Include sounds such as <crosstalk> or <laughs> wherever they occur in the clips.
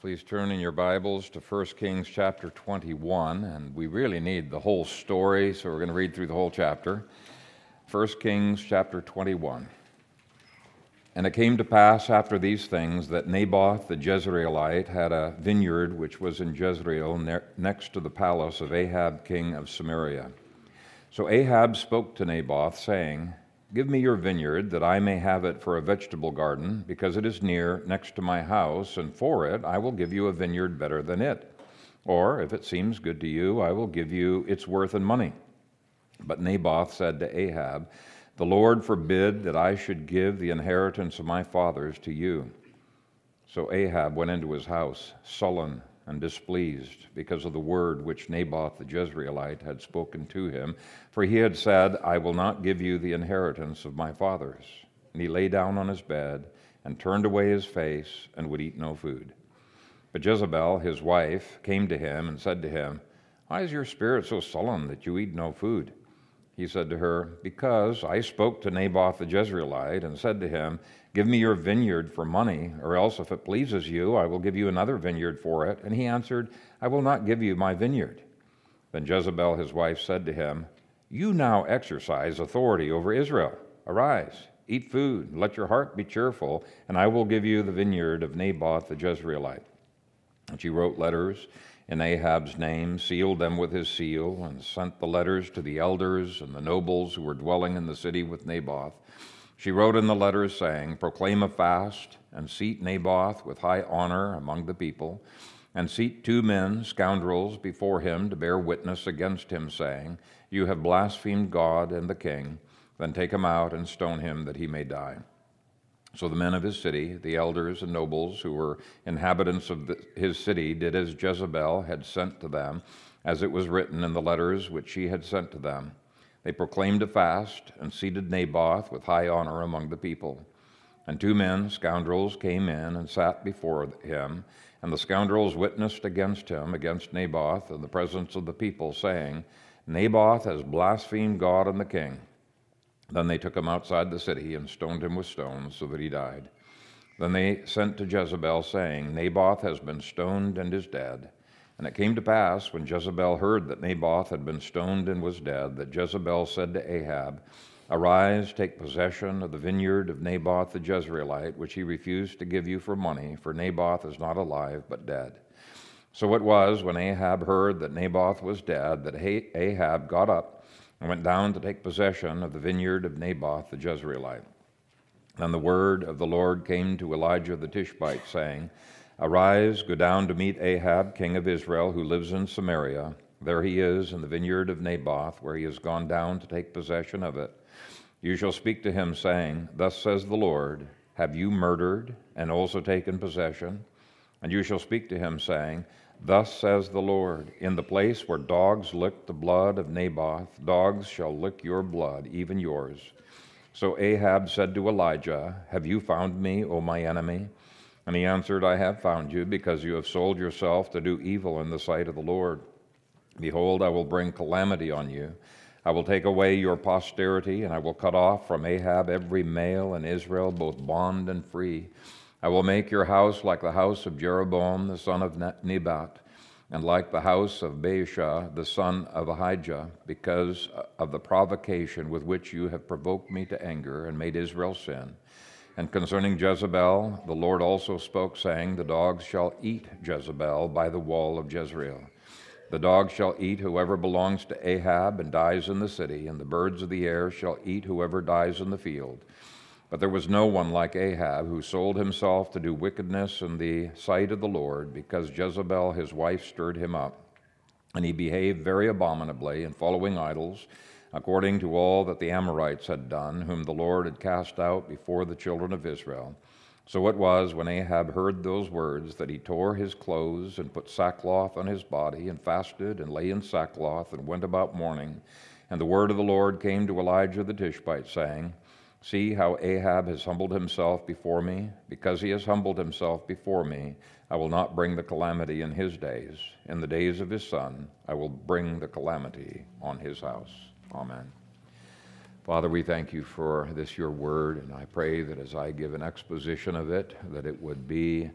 Please turn in your Bibles to 1 Kings chapter 21, and we really need the whole story, so we're going to read through the whole chapter. 1 Kings chapter 21. And it came to pass after these things that Naboth the Jezreelite had a vineyard which was in Jezreel next to the palace of Ahab king of Samaria. So Ahab spoke to Naboth, saying, Give me your vineyard, that I may have it for a vegetable garden, because it is near, next to my house, and for it I will give you a vineyard better than it. Or, if it seems good to you, I will give you its worth in money. But Naboth said to Ahab, The Lord forbid that I should give the inheritance of my fathers to you. So Ahab went into his house, sullen and displeased because of the word which Naboth the Jezreelite had spoken to him. For he had said, I will not give you the inheritance of my fathers. And he lay down on his bed and turned away his face and would eat no food. But Jezebel, his wife, came to him and said to him, Why is your spirit so sullen that you eat no food? He said to her, Because I spoke to Naboth the Jezreelite and said to him, Give me your vineyard for money, or else, if it pleases you, I will give you another vineyard for it. And he answered, I will not give you my vineyard. Then Jezebel, his wife, said to him, You now exercise authority over Israel. Arise, eat food, let your heart be cheerful, and I will give you the vineyard of Naboth the Jezreelite. And she wrote letters in Ahab's name, sealed them with his seal, and sent the letters to the elders and the nobles who were dwelling in the city with Naboth. She wrote in the letters, saying, Proclaim a fast, and seat Naboth with high honor among the people, and seat two men, scoundrels, before him to bear witness against him, saying, You have blasphemed God and the king. Then take him out and stone him that he may die. So the men of his city, the elders and nobles who were inhabitants of the, his city, did as Jezebel had sent to them, as it was written in the letters which she had sent to them. They proclaimed a fast and seated Naboth with high honor among the people. And two men, scoundrels, came in and sat before him. And the scoundrels witnessed against him, against Naboth, in the presence of the people, saying, Naboth has blasphemed God and the king. Then they took him outside the city and stoned him with stones, so that he died. Then they sent to Jezebel, saying, Naboth has been stoned and is dead. And it came to pass, when Jezebel heard that Naboth had been stoned and was dead, that Jezebel said to Ahab, Arise, take possession of the vineyard of Naboth the Jezreelite, which he refused to give you for money, for Naboth is not alive, but dead. So it was, when Ahab heard that Naboth was dead, that Ahab got up and went down to take possession of the vineyard of Naboth the Jezreelite. And the word of the Lord came to Elijah the Tishbite, saying, Arise, go down to meet Ahab, king of Israel, who lives in Samaria. There he is in the vineyard of Naboth, where he has gone down to take possession of it. You shall speak to him, saying, Thus says the Lord, Have you murdered and also taken possession? And you shall speak to him, saying, Thus says the Lord, In the place where dogs licked the blood of Naboth, dogs shall lick your blood, even yours. So Ahab said to Elijah, Have you found me, O my enemy? And he answered, I have found you, because you have sold yourself to do evil in the sight of the Lord. Behold, I will bring calamity on you. I will take away your posterity, and I will cut off from Ahab every male in Israel, both bond and free. I will make your house like the house of Jeroboam the son of Nebat, and like the house of Baasha the son of Ahijah, because of the provocation with which you have provoked me to anger and made Israel sin. And concerning Jezebel, the Lord also spoke, saying, The dogs shall eat Jezebel by the wall of Jezreel. The dog shall eat whoever belongs to Ahab and dies in the city, and the birds of the air shall eat whoever dies in the field. But there was no one like Ahab who sold himself to do wickedness in the sight of the Lord, because Jezebel his wife stirred him up. And he behaved very abominably in following idols according to all that the Amorites had done, whom the Lord had cast out before the children of Israel. So it was when Ahab heard those words that he tore his clothes and put sackcloth on his body and fasted and lay in sackcloth and went about mourning. And the word of the Lord came to Elijah the Tishbite, saying, See how Ahab has humbled himself before me? Because he has humbled himself before me, I will not bring the calamity in his days. In the days of his son, I will bring the calamity on his house. Amen. Father, we thank you for this, your word, and I pray that as I give an exposition of it, that it would be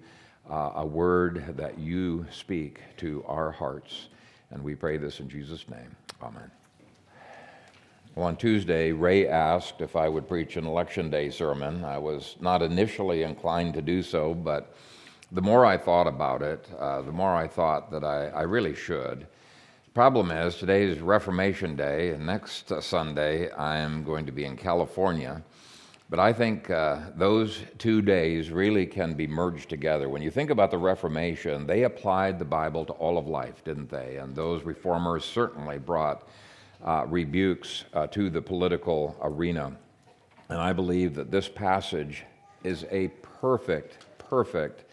uh, a word that you speak to our hearts. And we pray this in Jesus' name. Amen. Well, on Tuesday, Ray asked if I would preach an Election Day sermon. I was not initially inclined to do so, but the more I thought about it, uh, the more I thought that I, I really should. Problem is, today is Reformation Day, and next Sunday I am going to be in California. But I think uh, those two days really can be merged together. When you think about the Reformation, they applied the Bible to all of life, didn't they? And those reformers certainly brought uh, rebukes uh, to the political arena. And I believe that this passage is a perfect, perfect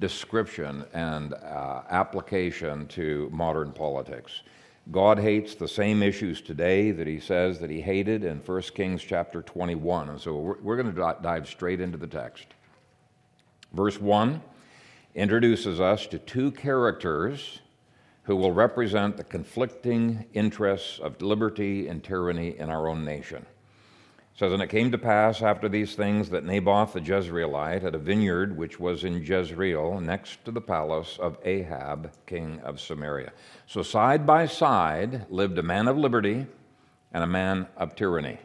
description and uh, application to modern politics. God hates the same issues today that he says that he hated in 1 Kings chapter 21. And so we're, we're going to dive straight into the text. Verse 1 introduces us to two characters who will represent the conflicting interests of liberty and tyranny in our own nation. Says, And it came to pass after these things that Naboth the Jezreelite had a vineyard which was in Jezreel, next to the palace of Ahab, king of Samaria. So side by side lived a man of liberty and a man of tyranny.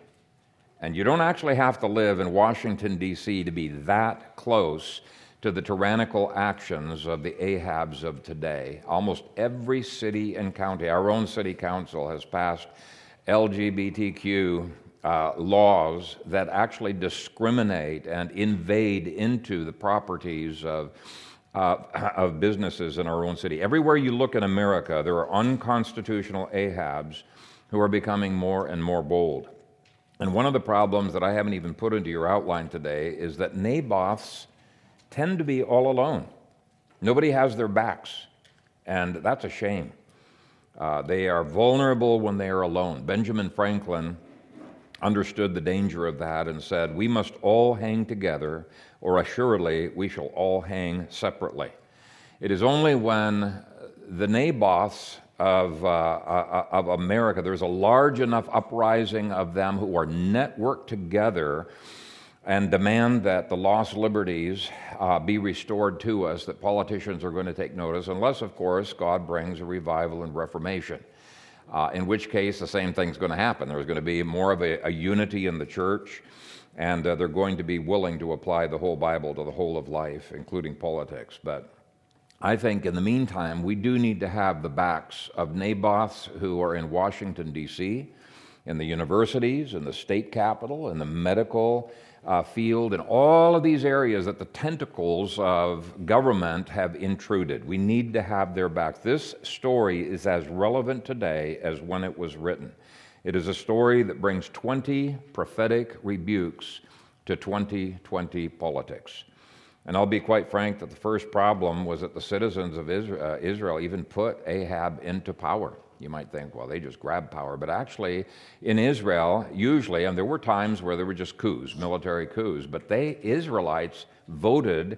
And you don't actually have to live in Washington, D.C. to be that close to the tyrannical actions of the Ahabs of today. Almost every city and county, our own city council, has passed LGBTQ uh, laws that actually discriminate and invade into the properties of, uh, of businesses in our own city. Everywhere you look in America, there are unconstitutional Ahabs who are becoming more and more bold. And one of the problems that I haven't even put into your outline today is that Naboths tend to be all alone. Nobody has their backs, and that's a shame. Uh, they are vulnerable when they are alone. Benjamin Franklin understood the danger of that and said, We must all hang together, or assuredly we shall all hang separately. It is only when the Naboths of, uh, uh, of America, there's a large enough uprising of them who are networked together and demand that the lost liberties uh, be restored to us, that politicians are going to take notice, unless, of course, God brings a revival and reformation. Uh, in which case, the same thing's going to happen. There's going to be more of a, a unity in the church, and uh, they're going to be willing to apply the whole Bible to the whole of life, including politics. But I think in the meantime, we do need to have the backs of Naboths who are in Washington, D.C., in the universities, in the state capital, in the medical uh, field, in all of these areas that the tentacles of government have intruded. We need to have their back. This story is as relevant today as when it was written. It is a story that brings 20 prophetic rebukes to 2020 politics. And I'll be quite frank that the first problem was that the citizens of uh, Israel even put Ahab into power. You might think, well, they just grabbed power. But actually, in Israel, usually, and there were times where there were just coups, military coups, but they, Israelites, voted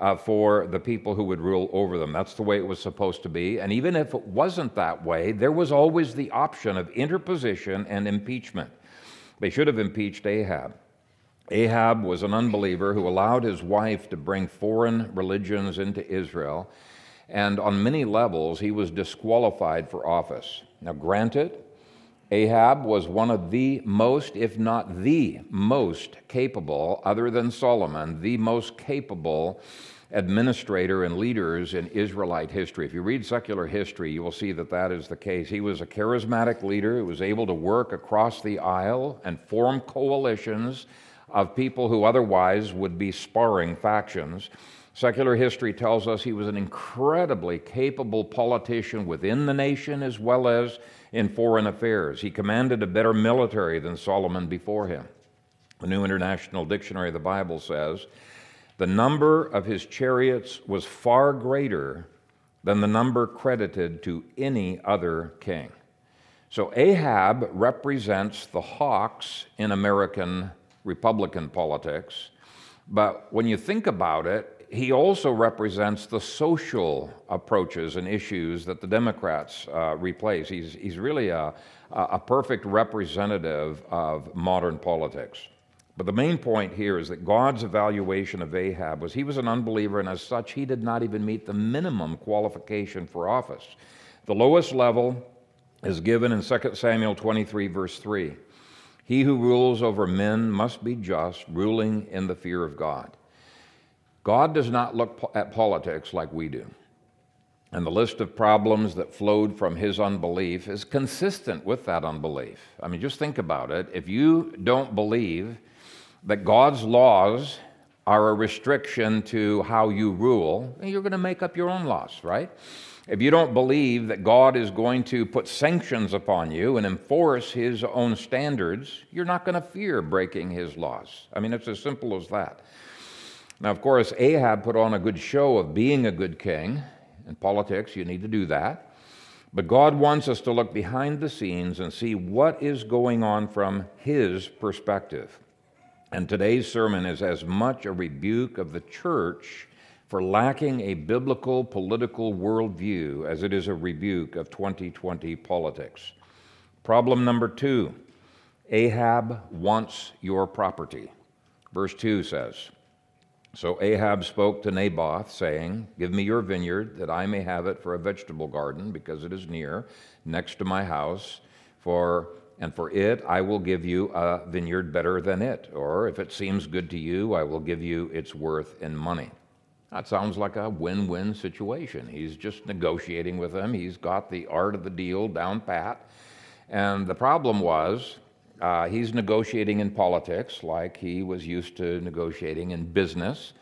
uh, for the people who would rule over them. That's the way it was supposed to be. And even if it wasn't that way, there was always the option of interposition and impeachment. They should have impeached Ahab. Ahab was an unbeliever who allowed his wife to bring foreign religions into Israel and on many levels, he was disqualified for office. Now, granted, Ahab was one of the most, if not the most capable, other than Solomon, the most capable administrator and leaders in Israelite history. If you read secular history, you will see that that is the case. He was a charismatic leader who was able to work across the aisle and form coalitions of people who otherwise would be sparring factions. Secular history tells us he was an incredibly capable politician within the nation as well as in foreign affairs. He commanded a better military than Solomon before him. The New International Dictionary of the Bible says the number of his chariots was far greater than the number credited to any other king. So Ahab represents the hawks in American Republican politics. But when you think about it, he also represents the social approaches and issues that the Democrats uh, replace. He's, he's really a, a perfect representative of modern politics. But the main point here is that God's evaluation of Ahab was he was an unbeliever, and as such, he did not even meet the minimum qualification for office. The lowest level is given in 2 Samuel 23, verse 3. He who rules over men must be just, ruling in the fear of God. God does not look at politics like we do. And the list of problems that flowed from his unbelief is consistent with that unbelief. I mean, just think about it. If you don't believe that God's laws are a restriction to how you rule, you're going to make up your own laws, right? If you don't believe that God is going to put sanctions upon you and enforce his own standards, you're not going to fear breaking his laws. I mean, it's as simple as that. Now, of course, Ahab put on a good show of being a good king. In politics, you need to do that. But God wants us to look behind the scenes and see what is going on from his perspective. And today's sermon is as much a rebuke of the church for lacking a biblical political worldview as it is a rebuke of 2020 politics. Problem number two Ahab wants your property. Verse 2 says So Ahab spoke to Naboth, saying, Give me your vineyard, that I may have it for a vegetable garden, because it is near, next to my house. For and for it I will give you a vineyard better than it. Or if it seems good to you, I will give you its worth in money. That sounds like a win win situation. He's just negotiating with them, he's got the art of the deal down pat. And the problem was, uh, he's negotiating in politics like he was used to negotiating in business.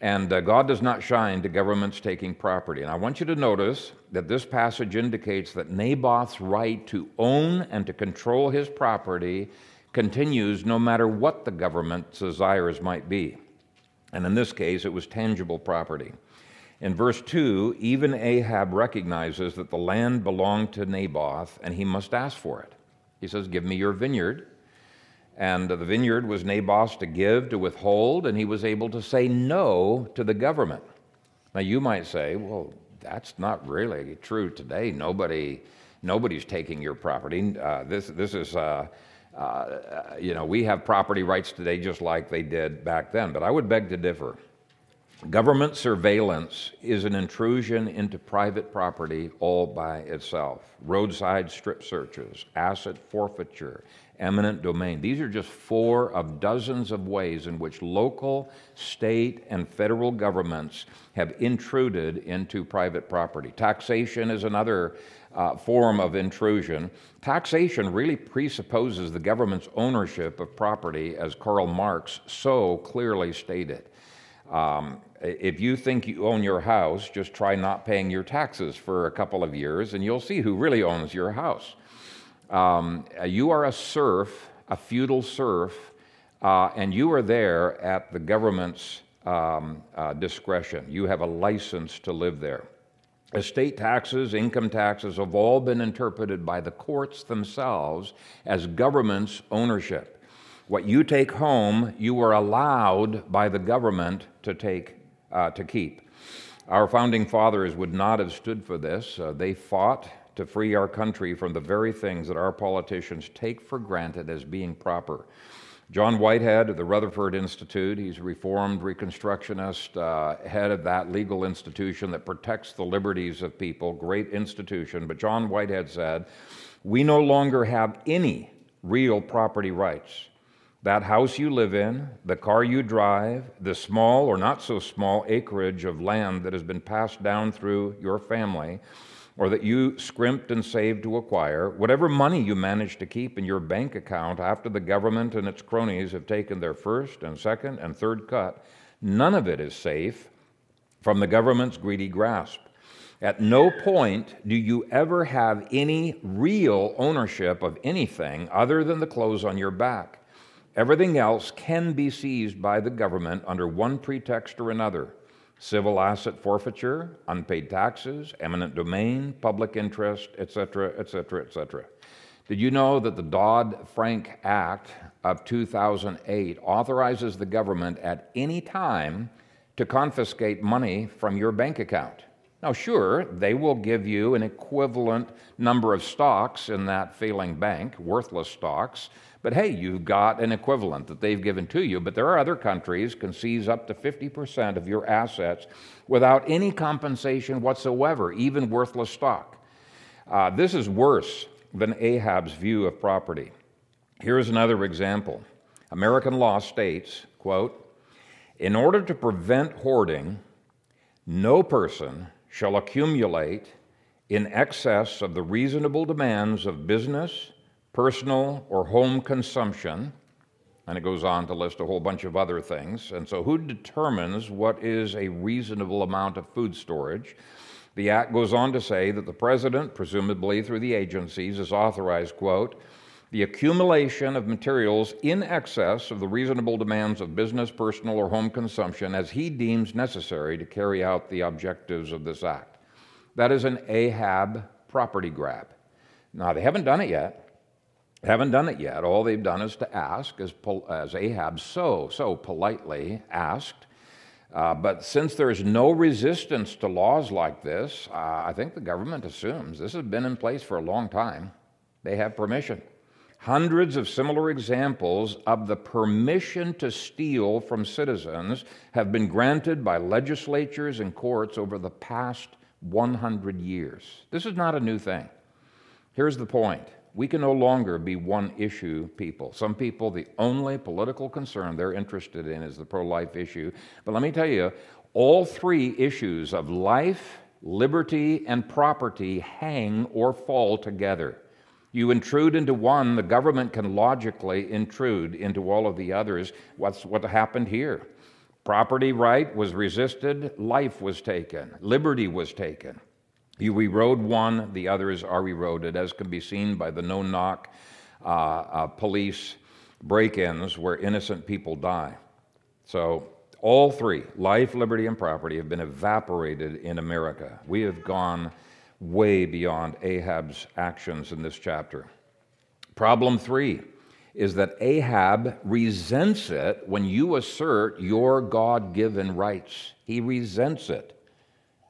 And uh, God does not shine to governments taking property. And I want you to notice that this passage indicates that Naboth's right to own and to control his property continues no matter what the government's desires might be. And in this case, it was tangible property. In verse 2, even Ahab recognizes that the land belonged to Naboth and he must ask for it. He says, Give me your vineyard. And the vineyard was Naboth's to give, to withhold, and he was able to say no to the government. Now, you might say, Well, that's not really true today. Nobody, nobody's taking your property. Uh, this, this is. Uh, uh, you know, we have property rights today just like they did back then, but I would beg to differ. Government surveillance is an intrusion into private property all by itself. Roadside strip searches, asset forfeiture, eminent domain. These are just four of dozens of ways in which local, state, and federal governments have intruded into private property. Taxation is another uh, form of intrusion. Taxation really presupposes the government's ownership of property, as Karl Marx so clearly stated. Um, if you think you own your house, just try not paying your taxes for a couple of years, and you'll see who really owns your house. Um, you are a serf, a feudal serf, uh, and you are there at the government's um, uh, discretion. You have a license to live there. Estate taxes, income taxes have all been interpreted by the courts themselves as government's ownership. What you take home, you are allowed by the government to take uh, to keep. Our founding fathers would not have stood for this. Uh, they fought to free our country from the very things that our politicians take for granted as being proper. John Whitehead of the Rutherford Institute, he's a reformed Reconstructionist, uh, head of that legal institution that protects the liberties of people, great institution. But John Whitehead said, We no longer have any real property rights. That house you live in, the car you drive, the small or not so small acreage of land that has been passed down through your family, or that you scrimped and saved to acquire, whatever money you managed to keep in your bank account after the government and its cronies have taken their first and second and third cut, none of it is safe from the government's greedy grasp. At no point do you ever have any real ownership of anything other than the clothes on your back. Everything else can be seized by the government under one pretext or another civil asset forfeiture, unpaid taxes, eminent domain, public interest, etc., etc., etc. Did you know that the Dodd Frank Act of 2008 authorizes the government at any time to confiscate money from your bank account? Now, sure, they will give you an equivalent number of stocks in that failing bank, worthless stocks, But hey, you've got an equivalent that they've given to you. But there are other countries can seize up to 50% of your assets without any compensation whatsoever, even worthless stock. Uh, this is worse than Ahab's view of property. Here's another example. American law states, quote, in order to prevent hoarding, no person shall accumulate in excess of the reasonable demands of business, personal, or home consumption. And it goes on to list a whole bunch of other things. And so, who determines what is a reasonable amount of food storage? The act goes on to say that the president, presumably through the agencies, is authorized, quote, the accumulation of materials in excess of the reasonable demands of business, personal, or home consumption as he deems necessary to carry out the objectives of this act. That is an Ahab property grab. Now, they haven't done it yet. Haven't done it yet. All they've done is to ask, as, as Ahab so, so politely asked. Uh, but since there's no resistance to laws like this, uh, I think the government assumes this has been in place for a long time. They have permission. Hundreds of similar examples of the permission to steal from citizens have been granted by legislatures and courts over the past 100 years. This is not a new thing. Here's the point we can no longer be one issue people. Some people, the only political concern they're interested in is the pro life issue. But let me tell you, all three issues of life, liberty, and property hang or fall together. You intrude into one, the government can logically intrude into all of the others. What's what happened here? Property right was resisted, life was taken, liberty was taken. You erode one, the others are eroded, as can be seen by the no knock uh, uh, police break ins where innocent people die. So, all three life, liberty, and property have been evaporated in America. We have gone way beyond Ahab's actions in this chapter. Problem three is that Ahab resents it when you assert your God given rights. He resents it.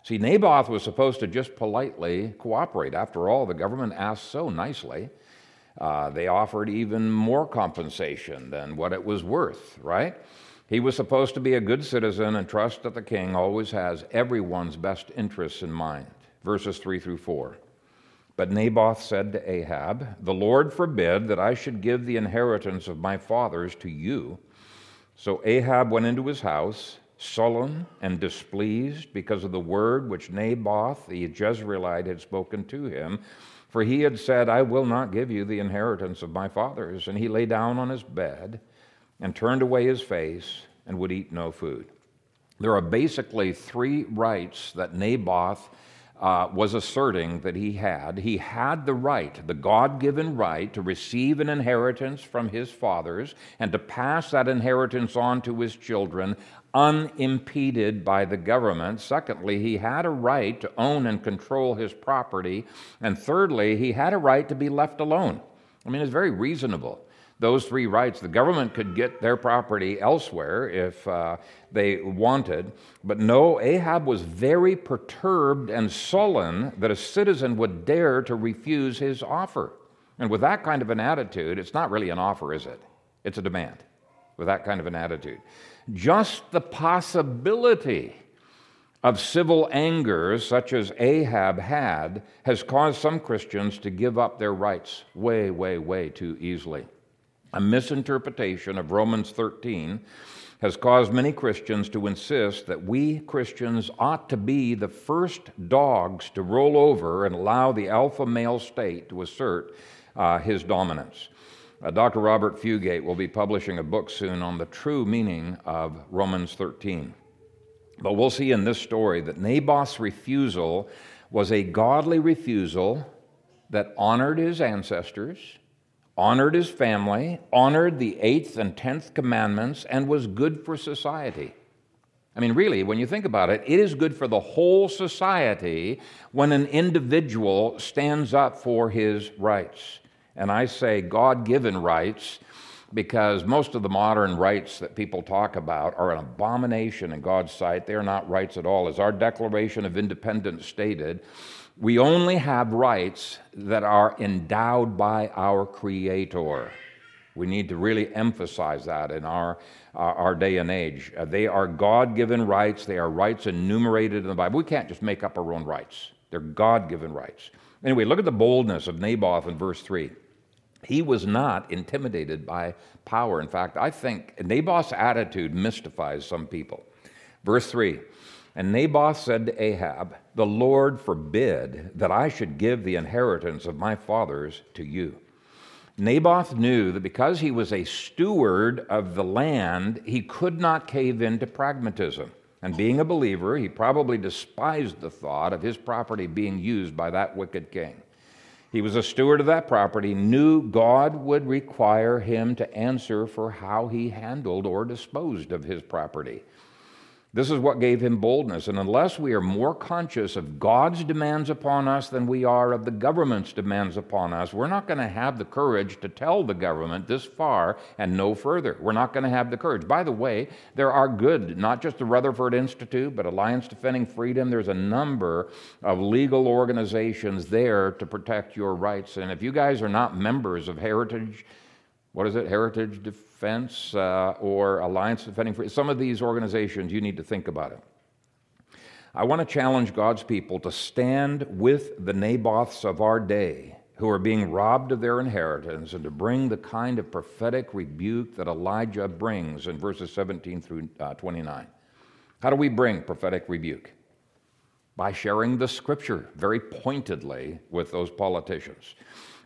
See, Naboth was supposed to just politely cooperate. After all, the government asked so nicely. Uh, they offered even more compensation than what it was worth, right? He was supposed to be a good citizen and trust that the king always has everyone's best interests in mind. Verses 3 through 4. But Naboth said to Ahab, The Lord forbid that I should give the inheritance of my fathers to you. So Ahab went into his house, sullen and displeased because of the word which Naboth the Jezreelite had spoken to him. For he had said, I will not give you the inheritance of my fathers. And he lay down on his bed and turned away his face and would eat no food. There are basically three rights that Naboth uh, was asserting that he had. He had the right, the God given right, to receive an inheritance from his fathers and to pass that inheritance on to his children unimpeded by the government. Secondly, he had a right to own and control his property. And thirdly, he had a right to be left alone. I mean, it's very reasonable those three rights. The government could get their property elsewhere if uh, they wanted. But no, Ahab was very perturbed and sullen that a citizen would dare to refuse his offer. And with that kind of an attitude, it's not really an offer, is it? It's a demand with that kind of an attitude. Just the possibility of civil anger, such as Ahab had, has caused some Christians to give up their rights way, way, way too easily. A misinterpretation of Romans 13 has caused many Christians to insist that we Christians ought to be the first dogs to roll over and allow the alpha male state to assert uh, his dominance. Uh, Dr. Robert Fugate will be publishing a book soon on the true meaning of Romans 13. But we'll see in this story that Naboth's refusal was a godly refusal that honored his ancestors honored his family, honored the eighth and tenth commandments, and was good for society. I mean, really, when you think about it, it is good for the whole society when an individual stands up for his rights. And I say God given rights because most of the modern rights that people talk about are an abomination in God's sight. They are not rights at all. As our Declaration of Independence stated, we only have rights that are endowed by our Creator. We need to really emphasize that in our, uh, our day and age. Uh, they are God given rights, they are rights enumerated in the Bible. We can't just make up our own rights, they're God given rights. Anyway, look at the boldness of Naboth in verse 3. He was not intimidated by power. In fact, I think Naboth's attitude mystifies some people. Verse 3 And Naboth said to Ahab, The Lord forbid that I should give the inheritance of my fathers to you. Naboth knew that because he was a steward of the land, he could not cave into pragmatism. And being a believer, he probably despised the thought of his property being used by that wicked king. He was a steward of that property, knew God would require him to answer for how he handled or disposed of his property. This is what gave him boldness. And unless we are more conscious of God's demands upon us than we are of the government's demands upon us, we're not going to have the courage to tell the government this far and no further. We're not going to have the courage. By the way, there are good, not just the Rutherford Institute, but Alliance Defending Freedom. There's a number of legal organizations there to protect your rights. And if you guys are not members of Heritage, what is it, Heritage Defense uh, or Alliance Defending Freedom, some of these organizations, you need to think about it. I want to challenge God's people to stand with the Naboths of our day who are being robbed of their inheritance and to bring the kind of prophetic rebuke that Elijah brings in verses 17 through uh, 29. How do we bring prophetic rebuke? By sharing the scripture very pointedly with those politicians.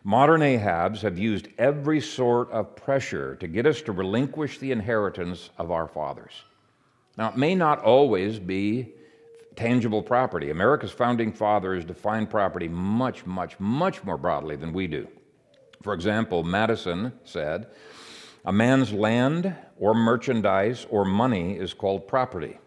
Modern Ahabs have used every sort of pressure to get us to relinquish the inheritance of our fathers. Now, it may not always be tangible property. America's founding fathers defined property much, much, much more broadly than we do. For example, Madison said, A man's land or merchandise or money is called property.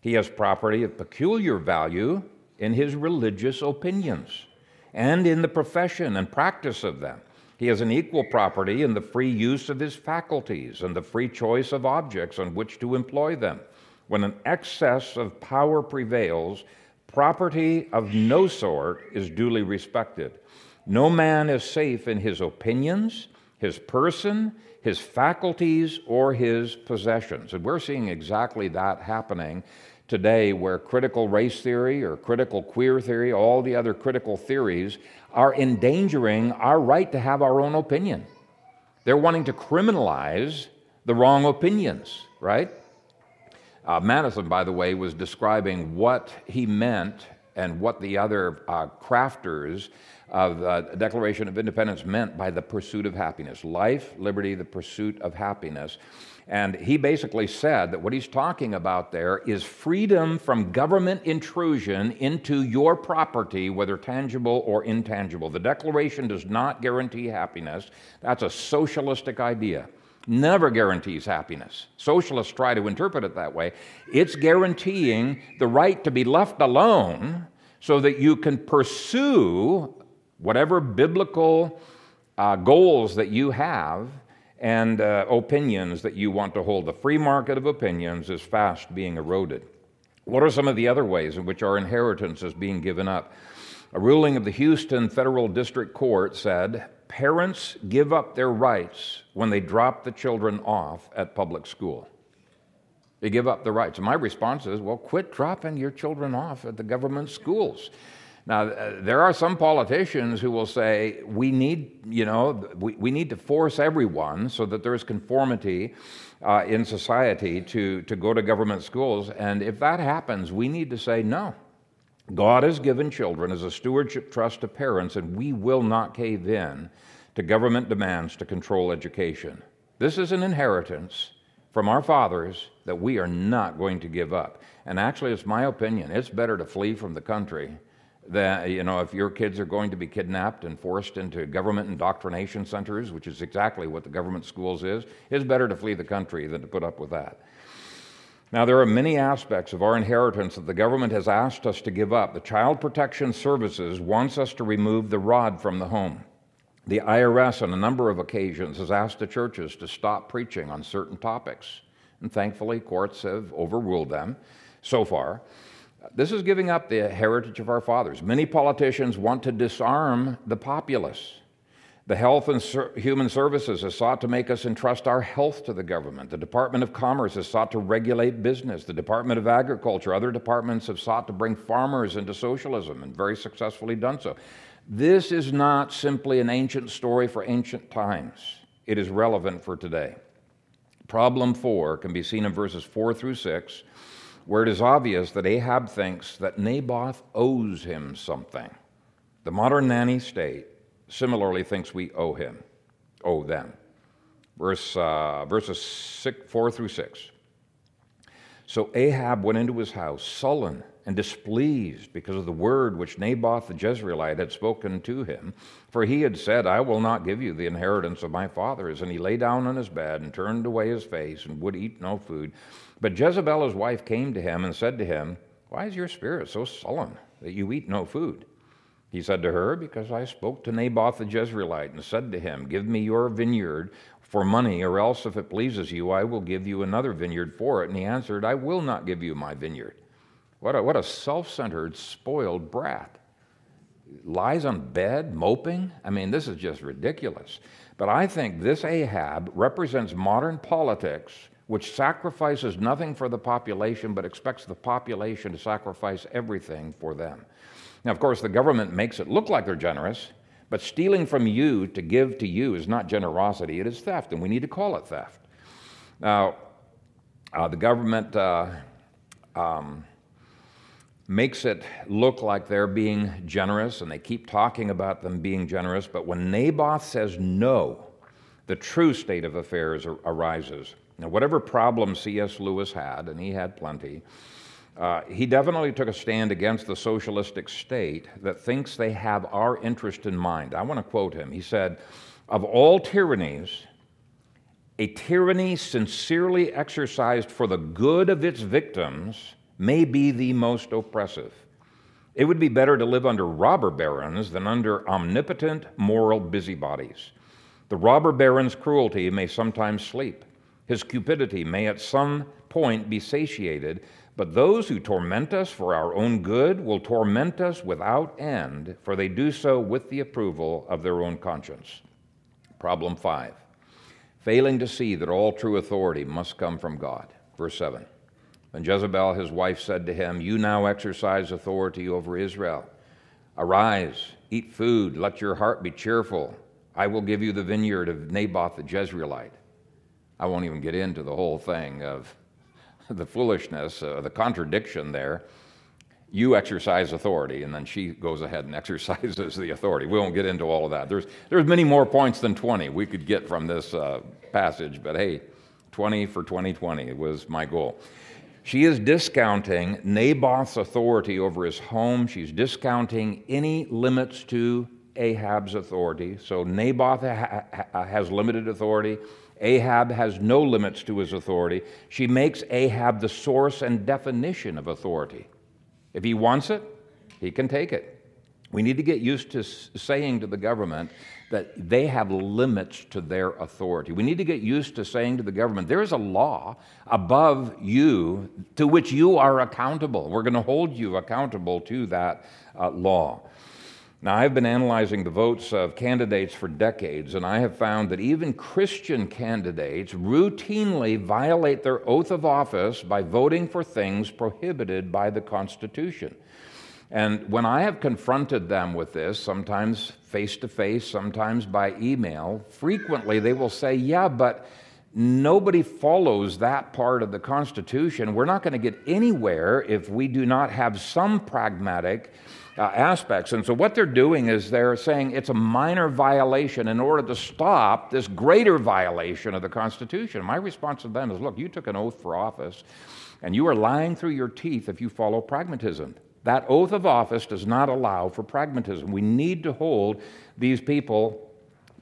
He has property of peculiar value in his religious opinions and in the profession and practice of them. He has an equal property in the free use of his faculties and the free choice of objects on which to employ them. When an excess of power prevails, property of no sort is duly respected. No man is safe in his opinions, his person, his faculties, or his possessions. And we're seeing exactly that happening today where critical race theory or critical queer theory, all the other critical theories, are endangering our right to have our own opinion. They're wanting to criminalize the wrong opinions, right? Uh, Madison, by the way, was describing what he meant and what the other uh, crafters of the Declaration of Independence meant by the pursuit of happiness life, liberty, the pursuit of happiness. And he basically said that what he's talking about there is freedom from government intrusion into your property, whether tangible or intangible. The Declaration does not guarantee happiness. That's a socialistic idea. Never guarantees happiness. Socialists try to interpret it that way. It's guaranteeing the right to be left alone so that you can pursue whatever biblical uh, goals that you have and uh, opinions that you want to hold. The free market of opinions is fast being eroded. What are some of the other ways in which our inheritance is being given up? A ruling of the Houston Federal District Court said parents give up their rights when they drop the children off at public school. They give up the rights. My response is well, quit dropping your children off at the government schools. Now, uh, there are some politicians who will say, we need, you know, we, we need to force everyone so that there's conformity uh, in society to, to go to government schools. And if that happens, we need to say, no. God has given children as a stewardship trust to parents, and we will not cave in to government demands to control education. This is an inheritance from our fathers that we are not going to give up. And actually, it's my opinion, it's better to flee from the country that you know if your kids are going to be kidnapped and forced into government indoctrination centers which is exactly what the government schools is it's better to flee the country than to put up with that. Now there are many aspects of our inheritance that the government has asked us to give up. The child protection services wants us to remove the rod from the home. The irs on a number of occasions has asked the churches to stop preaching on certain topics and thankfully courts have overruled them so far this is giving up the heritage of our fathers. Many politicians want to disarm the populace. The Health and Human Services has sought to make us entrust our health to the government. The Department of Commerce has sought to regulate business. The Department of Agriculture, other departments have sought to bring farmers into socialism and very successfully done so. This is not simply an ancient story for ancient times, it is relevant for today. Problem four can be seen in verses four through six, where it is obvious that Ahab thinks that Naboth owes him something. The modern nanny state similarly thinks we owe him, owe them. Verse, uh, verses six, 4 through 6. So Ahab went into his house, sullen and displeased because of the word which Naboth the Jezreelite had spoken to him. For he had said, I will not give you the inheritance of my fathers. And he lay down on his bed and turned away his face and would eat no food. But Jezebel his wife came to him and said to him, Why is your spirit so sullen that you eat no food? He said to her, Because I spoke to Naboth the Jezreelite and said to him, Give me your vineyard for money, or else, if it pleases you, I will give you another vineyard for it. And he answered, I will not give you my vineyard. What a, what a self centered, spoiled brat. Lies on bed, moping. I mean, this is just ridiculous. But I think this Ahab represents modern politics, which sacrifices nothing for the population, but expects the population to sacrifice everything for them. Now, of course, the government makes it look like they're generous, but stealing from you to give to you is not generosity, it is theft, and we need to call it theft. Now, uh, the government uh, um, makes it look like they're being generous, and they keep talking about them being generous, but when Naboth says no, the true state of affairs arises. Now, whatever problem C.S. Lewis had, and he had plenty, uh, he definitely took a stand against the socialistic state that thinks they have our interest in mind. I want to quote him. He said, Of all tyrannies, a tyranny sincerely exercised for the good of its victims may be the most oppressive. It would be better to live under robber barons than under omnipotent moral busybodies. The robber baron's cruelty may sometimes sleep. His cupidity may at some point be satiated, but those who torment us for our own good will torment us without end, for they do so with the approval of their own conscience. Problem five failing to see that all true authority must come from God. Verse 7. Then Jezebel, his wife, said to him, You now exercise authority over Israel. Arise, eat food, let your heart be cheerful. I will give you the vineyard of Naboth the Jezreelite. I won't even get into the whole thing of the foolishness, uh, the contradiction there. You exercise authority, and then she goes ahead and <laughs> exercises the authority. We won't get into all of that. There's, there's many more points than 20 we could get from this uh, passage, but hey, 20 for 2020 was my goal. She is discounting Naboth's authority over his home. She's discounting any limits to Ahab's authority. So Naboth ha- ha- has limited authority. Ahab has no limits to his authority. She makes Ahab the source and definition of authority. If he wants it, he can take it. We need to get used to saying to the government that they have limits to their authority. We need to get used to saying to the government, there is a law above you to which you are accountable. We're going to hold you accountable to that uh, law. Now, I've been analyzing the votes of candidates for decades, and I have found that even Christian candidates routinely violate their oath of office by voting for things prohibited by the Constitution. And when I have confronted them with this, sometimes face to face, sometimes by email, frequently they will say, Yeah, but nobody follows that part of the Constitution. We're not going to get anywhere if we do not have some pragmatic uh, aspects. And so, what they're doing is they're saying it's a minor violation in order to stop this greater violation of the Constitution. My response to them is look, you took an oath for office, and you are lying through your teeth if you follow pragmatism. That oath of office does not allow for pragmatism. We need to hold these people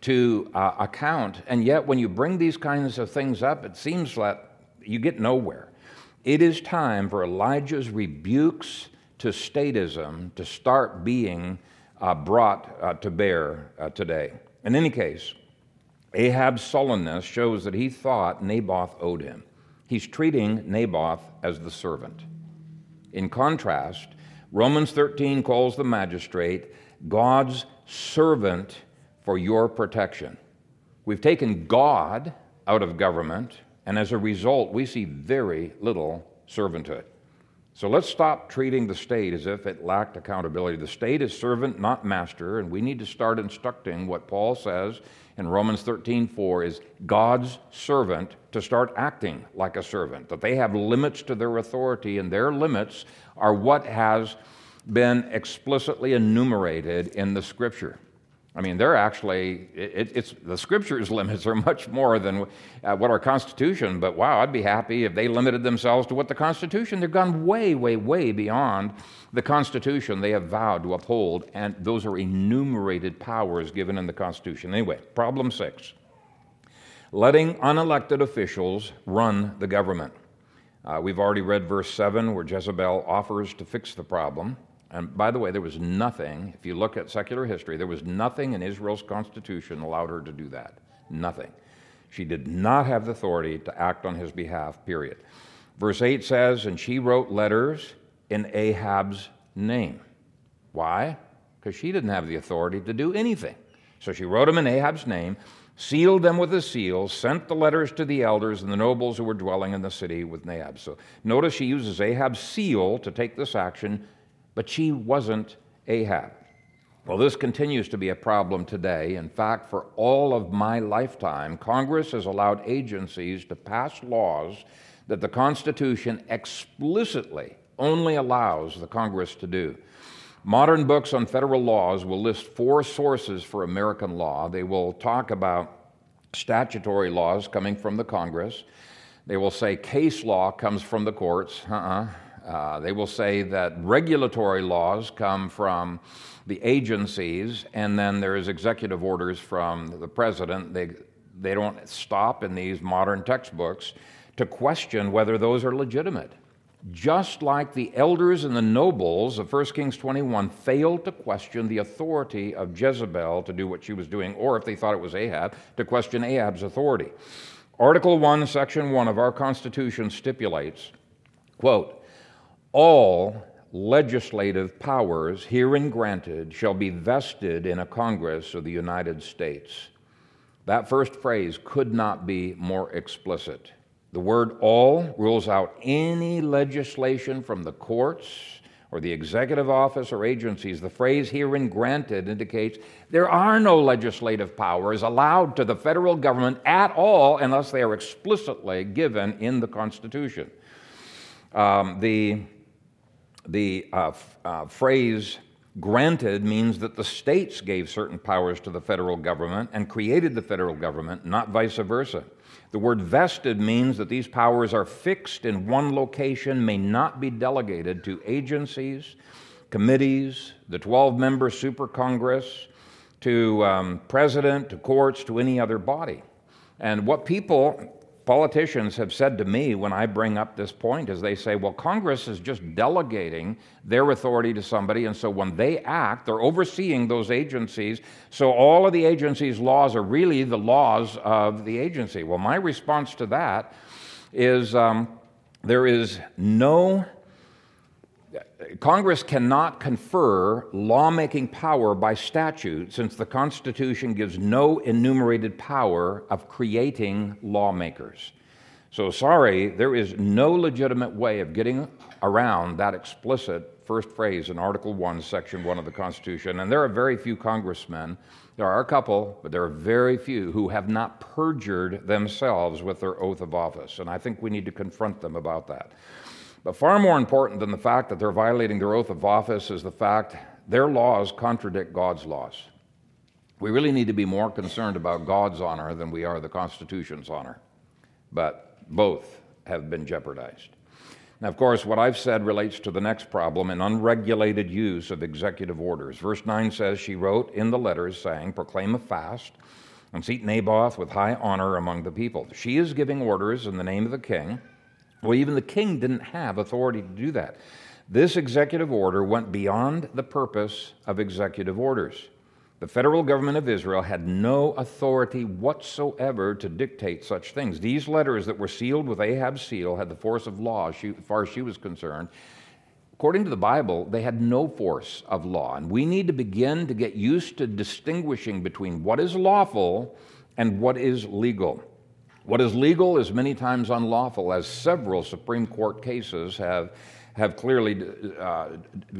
to uh, account. And yet, when you bring these kinds of things up, it seems that you get nowhere. It is time for Elijah's rebukes to statism to start being uh, brought uh, to bear uh, today. In any case, Ahab's sullenness shows that he thought Naboth owed him. He's treating Naboth as the servant. In contrast, Romans 13 calls the magistrate God's servant for your protection. We've taken God out of government, and as a result, we see very little servanthood. So let's stop treating the state as if it lacked accountability. The state is servant, not master, and we need to start instructing what Paul says in Romans 13 4 is God's servant to start acting like a servant, that they have limits to their authority, and their limits are what has been explicitly enumerated in the scripture. I mean, they're actually, it, it's, the scripture's <laughs> limits are much more than uh, what our Constitution, but wow, I'd be happy if they limited themselves to what the Constitution, they've gone way, way, way beyond the Constitution they have vowed to uphold, and those are enumerated powers given in the Constitution. Anyway, problem six letting unelected officials run the government. Uh, we've already read verse 7 where Jezebel offers to fix the problem. And by the way, there was nothing, if you look at secular history, there was nothing in Israel's constitution allowed her to do that. Nothing. She did not have the authority to act on his behalf, period. Verse 8 says, And she wrote letters in Ahab's name. Why? Because she didn't have the authority to do anything. So she wrote them in Ahab's name, sealed them with a seal, sent the letters to the elders and the nobles who were dwelling in the city with Naboth. So notice she uses Ahab's seal to take this action but she wasn't Ahab. Well, this continues to be a problem today. In fact, for all of my lifetime, Congress has allowed agencies to pass laws that the Constitution explicitly only allows the Congress to do. Modern books on federal laws will list four sources for American law. They will talk about statutory laws coming from the Congress. They will say case law comes from the courts. Uh-uh. Uh, they will say that regulatory laws come from the agencies, and then there's executive orders from the president. They, they don't stop in these modern textbooks to question whether those are legitimate. Just like the elders and the nobles of 1 Kings 21 failed to question the authority of Jezebel to do what she was doing, or if they thought it was Ahab, to question Ahab's authority. Article 1, Section 1 of our Constitution stipulates, quote, all legislative powers herein granted shall be vested in a Congress of the United States. That first phrase could not be more explicit. The word all rules out any legislation from the courts or the executive office or agencies. The phrase herein granted indicates there are no legislative powers allowed to the federal government at all unless they are explicitly given in the Constitution. Um, the the uh, uh, phrase granted means that the states gave certain powers to the federal government and created the federal government, not vice versa. The word vested means that these powers are fixed in one location, may not be delegated to agencies, committees, the 12 member super Congress, to um, president, to courts, to any other body. And what people politicians have said to me when I bring up this point is they say, well, Congress is just delegating their authority to somebody, and so when they act, they're overseeing those agencies. So all of the agency's laws are really the laws of the agency. Well, my response to that is um, there is no Congress cannot confer lawmaking power by statute since the Constitution gives no enumerated power of creating lawmakers. So, sorry, there is no legitimate way of getting around that explicit first phrase in Article 1, Section 1 of the Constitution. And there are very few congressmen, there are a couple, but there are very few who have not perjured themselves with their oath of office. And I think we need to confront them about that. But far more important than the fact that they're violating their oath of office is the fact their laws contradict God's laws. We really need to be more concerned about God's honor than we are the Constitution's honor. But both have been jeopardized. Now, of course, what I've said relates to the next problem an unregulated use of executive orders. Verse 9 says, She wrote in the letters saying, Proclaim a fast and seat Naboth with high honor among the people. She is giving orders in the name of the king well, even the king didn't have authority to do that. This executive order went beyond the purpose of executive orders. The federal government of Israel had no authority whatsoever to dictate such things. These letters that were sealed with Ahab's seal had the force of law, as far as she was concerned. according to the Bible, they had no force of law. And we need to begin to get used to distinguishing between what is lawful and what is legal. What is legal is many times unlawful, as several Supreme Court cases have, have clearly uh,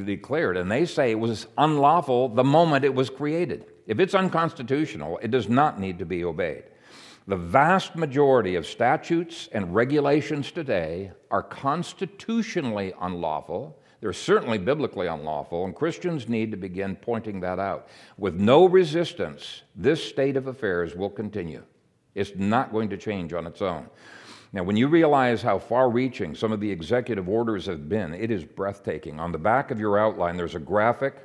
declared. And they say it was unlawful the moment it was created. If it's unconstitutional, it does not need to be obeyed. The vast majority of statutes and regulations today are constitutionally unlawful. They're certainly biblically unlawful, and Christians need to begin pointing that out. With no resistance, this state of affairs will continue. It's not going to change on its own. Now, when you realize how far reaching some of the executive orders have been, it is breathtaking. On the back of your outline, there's a graphic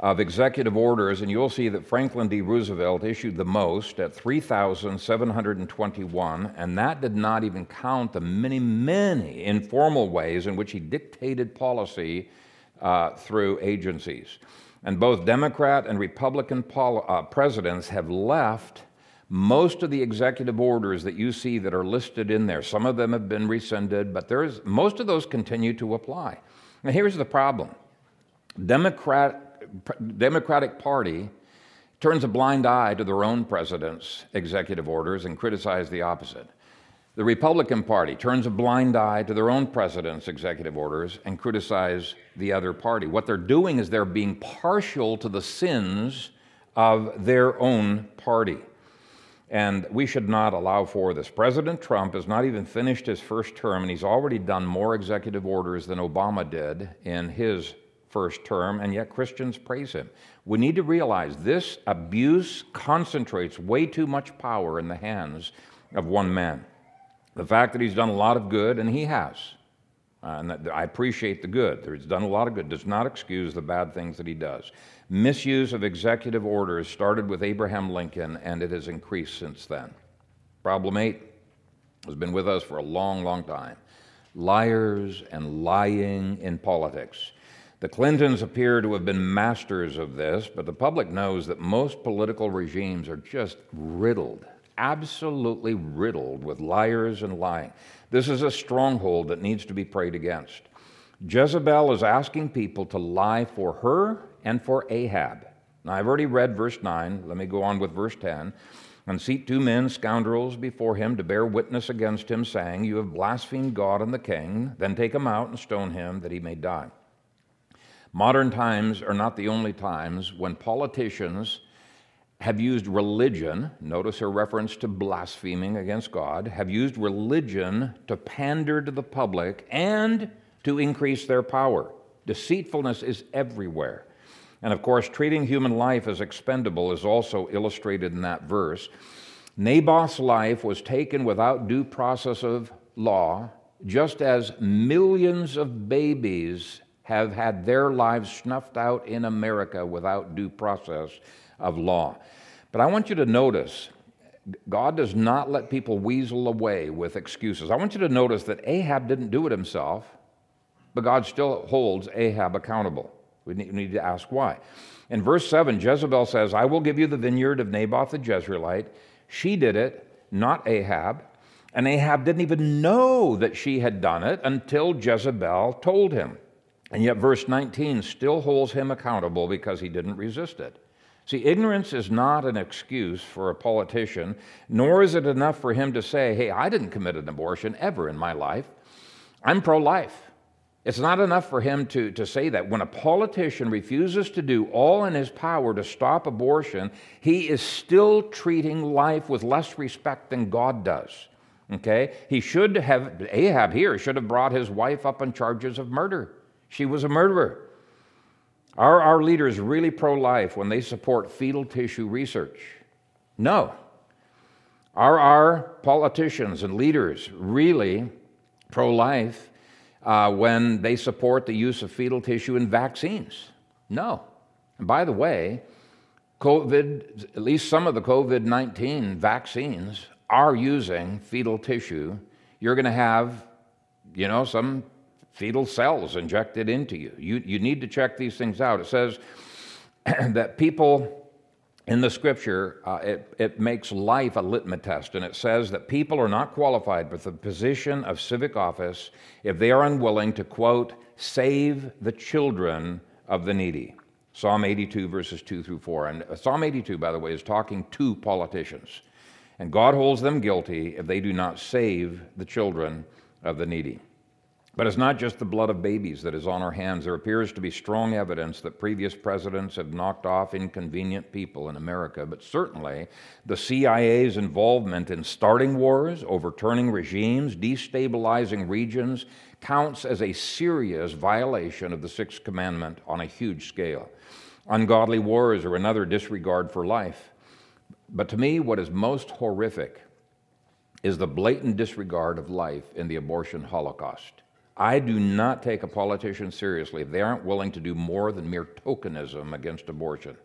of executive orders, and you'll see that Franklin D. Roosevelt issued the most at 3,721, and that did not even count the many, many informal ways in which he dictated policy uh, through agencies. And both Democrat and Republican pol- uh, presidents have left most of the executive orders that you see that are listed in there, some of them have been rescinded, but there's, most of those continue to apply. Now, here's the problem Democrat, Democratic Party turns a blind eye to their own president's executive orders and criticize the opposite. The Republican Party turns a blind eye to their own president's executive orders and criticize the other party. What they're doing is they're being partial to the sins of their own party. And we should not allow for this. President Trump has not even finished his first term, and he's already done more executive orders than Obama did in his first term, and yet Christians praise him. We need to realize this abuse concentrates way too much power in the hands of one man. The fact that he's done a lot of good, and he has, uh, and I appreciate the good, that he's done a lot of good, does not excuse the bad things that he does. Misuse of executive orders started with Abraham Lincoln, and it has increased since then. Problem eight has been with us for a long, long time liars and lying in politics. The Clintons appear to have been masters of this, but the public knows that most political regimes are just riddled, absolutely riddled with liars and lying. This is a stronghold that needs to be prayed against. Jezebel is asking people to lie for her and for Ahab. Now, I've already read verse 9. Let me go on with verse 10. And seat two men, scoundrels, before him to bear witness against him, saying, You have blasphemed God and the king. Then take him out and stone him, that he may die. Modern times are not the only times when politicians have used religion, notice her reference to blaspheming against God, have used religion to pander to the public and to increase their power. Deceitfulness is everywhere. And of course, treating human life as expendable is also illustrated in that verse. Naboth's life was taken without due process of law, just as millions of babies have had their lives snuffed out in America without due process of law. But I want you to notice God does not let people weasel away with excuses. I want you to notice that Ahab didn't do it himself, but God still holds Ahab accountable. We need to ask why. In verse 7, Jezebel says, I will give you the vineyard of Naboth the Jezreelite. She did it, not Ahab. And Ahab didn't even know that she had done it until Jezebel told him. And yet, verse 19 still holds him accountable because he didn't resist it. See, ignorance is not an excuse for a politician, nor is it enough for him to say, Hey, I didn't commit an abortion ever in my life. I'm pro life. It's not enough for him to, to say that. When a politician refuses to do all in his power to stop abortion, he is still treating life with less respect than God does. Okay? He should have, Ahab here should have brought his wife up on charges of murder. She was a murderer. Are our leaders really pro life when they support fetal tissue research? No. Are our politicians and leaders really pro life uh, when they support the use of fetal tissue in vaccines. No. And by the way, COVID, at least some of the COVID 19 vaccines are using fetal tissue. You're going to have, you know, some fetal cells injected into you. you. You need to check these things out. It says <clears throat> that people in the scripture, uh, it, it makes life a litmus test, and it says that people are not qualified for the position of civic office if they are unwilling to, quote, save the children of the needy. Psalm 82, verses 2 through 4. And uh, Psalm 82, by the way, is talking to politicians. And God holds them guilty if they do not save the children of the needy. But it's not just the blood of babies that is on our hands. There appears to be strong evidence that previous presidents have knocked off inconvenient people in America, but certainly the CIA's involvement in starting wars, overturning regimes, destabilizing regions counts as a serious violation of the Sixth Commandment on a huge scale. Ungodly wars are another disregard for life. But to me, what is most horrific is the blatant disregard of life in the abortion holocaust. I do not take a politician seriously if they aren't willing to do more than mere tokenism against abortion.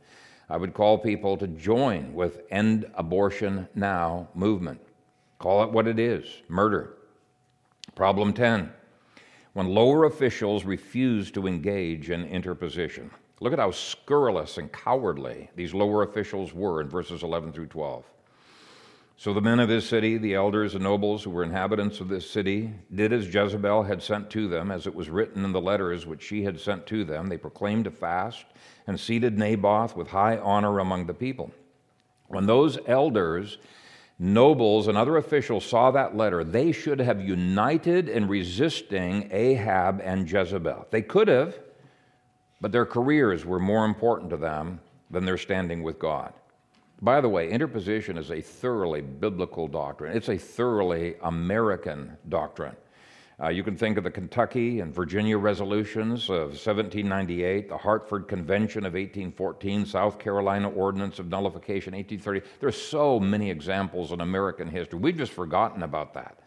I would call people to join with End Abortion Now movement. Call it what it is murder. Problem 10 when lower officials refuse to engage in interposition. Look at how scurrilous and cowardly these lower officials were in verses 11 through 12. So the men of this city, the elders and nobles who were inhabitants of this city, did as Jezebel had sent to them, as it was written in the letters which she had sent to them. They proclaimed a fast and seated Naboth with high honor among the people. When those elders, nobles, and other officials saw that letter, they should have united in resisting Ahab and Jezebel. They could have, but their careers were more important to them than their standing with God. By the way, interposition is a thoroughly biblical doctrine. It's a thoroughly American doctrine. Uh, you can think of the Kentucky and Virginia resolutions of 1798, the Hartford Convention of 1814, South Carolina Ordinance of Nullification 1830. There's so many examples in American history. We've just forgotten about that.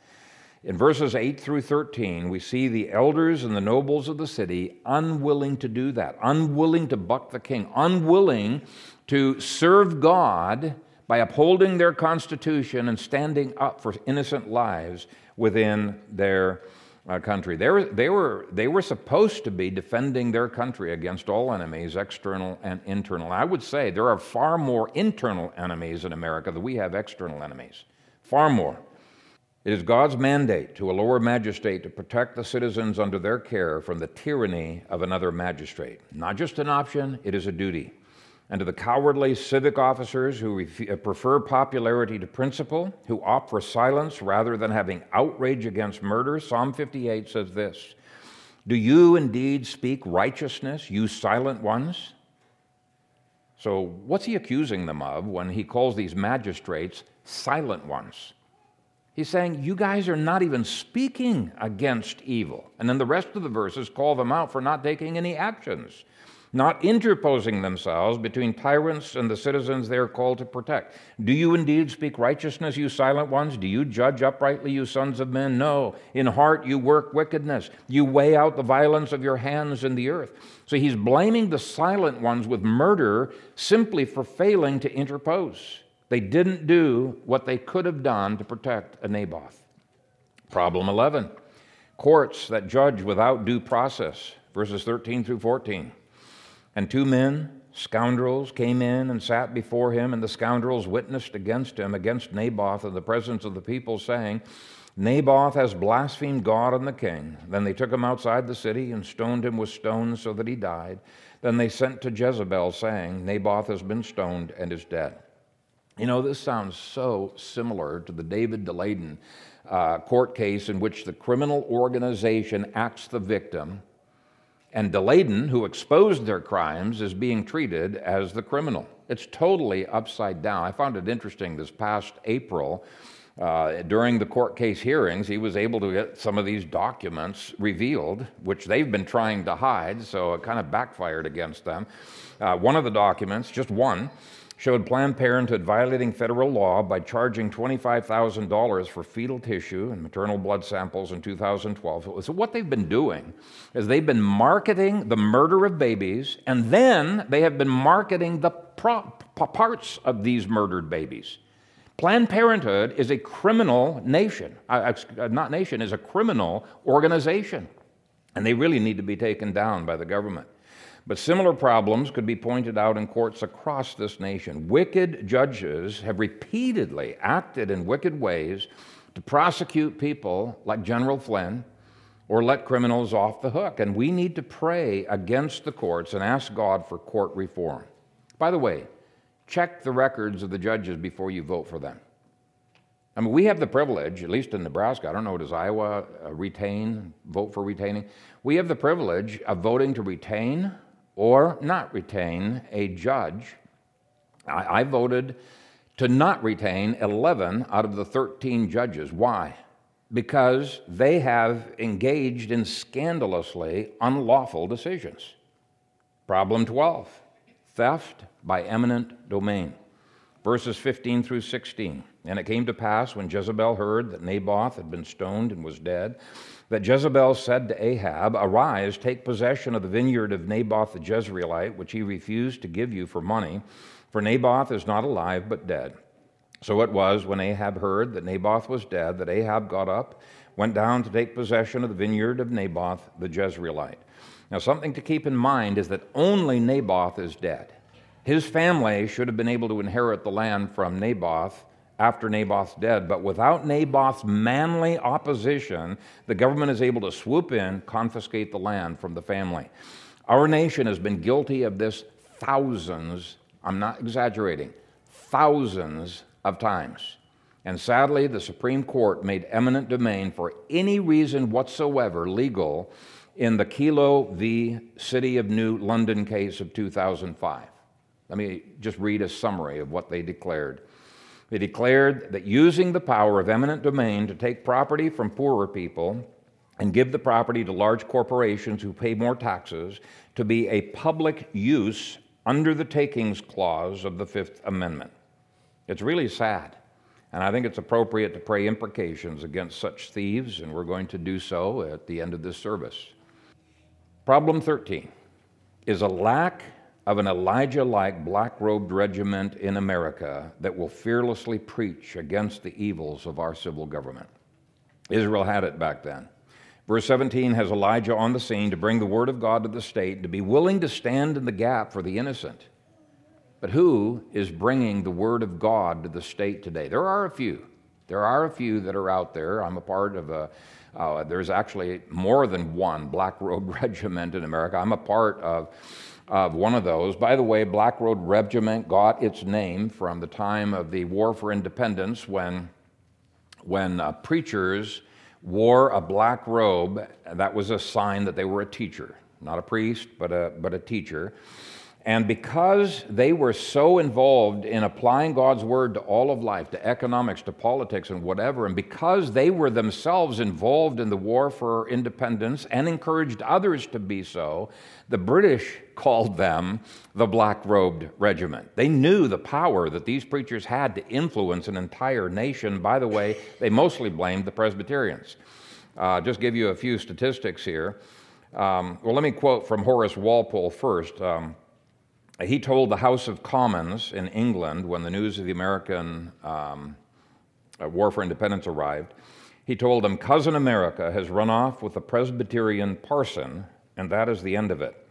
In verses 8 through 13, we see the elders and the nobles of the city unwilling to do that, unwilling to buck the king, unwilling to serve God by upholding their constitution and standing up for innocent lives within their uh, country. They were, they, were, they were supposed to be defending their country against all enemies, external and internal. I would say there are far more internal enemies in America than we have external enemies. Far more. It is God's mandate to a lower magistrate to protect the citizens under their care from the tyranny of another magistrate. Not just an option, it is a duty and to the cowardly civic officers who uh, prefer popularity to principle, who opt for silence rather than having outrage against murder, Psalm 58 says this Do you indeed speak righteousness, you silent ones? So, what's he accusing them of when he calls these magistrates silent ones? He's saying, You guys are not even speaking against evil. And then the rest of the verses call them out for not taking any actions not interposing themselves between tyrants and the citizens they are called to protect. Do you indeed speak righteousness, you silent ones? Do you judge uprightly, you sons of men? No. In heart you work wickedness. You weigh out the violence of your hands in the earth. So he's blaming the silent ones with murder simply for failing to interpose. They didn't do what they could have done to protect a Naboth. Problem 11 courts that judge without due process, verses 13 through 14. And two men, scoundrels, came in and sat before him, and the scoundrels witnessed against him, against Naboth, in the presence of the people, saying, Naboth has blasphemed God and the king. Then they took him outside the city and stoned him with stones so that he died. Then they sent to Jezebel, saying, Naboth has been stoned and is dead. You know, this sounds so similar to the David Daleiden uh, court case in which the criminal organization acts the victim and Daleiden, who exposed their crimes, is being treated as the criminal. It's totally upside down. I found it interesting this past April. Uh, during the court case hearings, he was able to get some of these documents revealed, which they've been trying to hide, so it kind of backfired against them. Uh, one of the documents, just one, showed Planned Parenthood violating federal law by charging $25,000 for fetal tissue and maternal blood samples in 2012. So, what they've been doing is they've been marketing the murder of babies, and then they have been marketing the parts of these murdered babies. Planned Parenthood is a criminal nation, uh, uh, not nation, is a criminal organization, and they really need to be taken down by the government. But similar problems could be pointed out in courts across this nation. Wicked judges have repeatedly acted in wicked ways to prosecute people like General Flynn or let criminals off the hook. And we need to pray against the courts and ask God for court reform. By the way, check the records of the judges before you vote for them. I mean, we have the privilege, at least in Nebraska, I don't know, does Iowa uh, retain, vote for retaining? We have the privilege of voting to retain or not retain a judge. I, I voted to not retain 11 out of the 13 judges. Why? Because they have engaged in scandalously unlawful decisions. Problem 12 theft by eminent domain. Verses 15 through 16. And it came to pass when Jezebel heard that Naboth had been stoned and was dead, that Jezebel said to Ahab, Arise, take possession of the vineyard of Naboth the Jezreelite, which he refused to give you for money, for Naboth is not alive but dead. So it was when Ahab heard that Naboth was dead that Ahab got up, went down to take possession of the vineyard of Naboth the Jezreelite. Now, something to keep in mind is that only Naboth is dead. His family should have been able to inherit the land from Naboth after Naboth's dead. But without Naboth's manly opposition, the government is able to swoop in, confiscate the land from the family. Our nation has been guilty of this thousands, I'm not exaggerating, thousands of times. And sadly, the Supreme Court made eminent domain for any reason whatsoever legal in the Kelo v. City of New London case of 2005. Let me just read a summary of what they declared. They declared that using the power of eminent domain to take property from poorer people and give the property to large corporations who pay more taxes to be a public use under the takings clause of the Fifth Amendment. It's really sad. And I think it's appropriate to pray imprecations against such thieves, and we're going to do so at the end of this service. Problem 13 is a lack of an Elijah like black robed regiment in America that will fearlessly preach against the evils of our civil government. Israel had it back then. Verse 17 has Elijah on the scene to bring the word of God to the state, to be willing to stand in the gap for the innocent. But who is bringing the word of God to the state today? There are a few. There are a few that are out there. I'm a part of a, uh, there's actually more than one black robe <laughs> regiment in America. I'm a part of of one of those. By the way, Black Robe Regiment got its name from the time of the War for Independence when, when uh, preachers wore a black robe. That was a sign that they were a teacher, not a priest, but a, but a teacher. And because they were so involved in applying God's word to all of life, to economics, to politics, and whatever, and because they were themselves involved in the war for independence and encouraged others to be so, the British called them the Black Robed Regiment. They knew the power that these preachers had to influence an entire nation. By the way, they mostly blamed the Presbyterians. Uh, just give you a few statistics here. Um, well, let me quote from Horace Walpole first. Um, he told the House of Commons in England when the news of the American um, uh, War for Independence arrived, he told them, Cousin America has run off with a Presbyterian parson, and that is the end of it.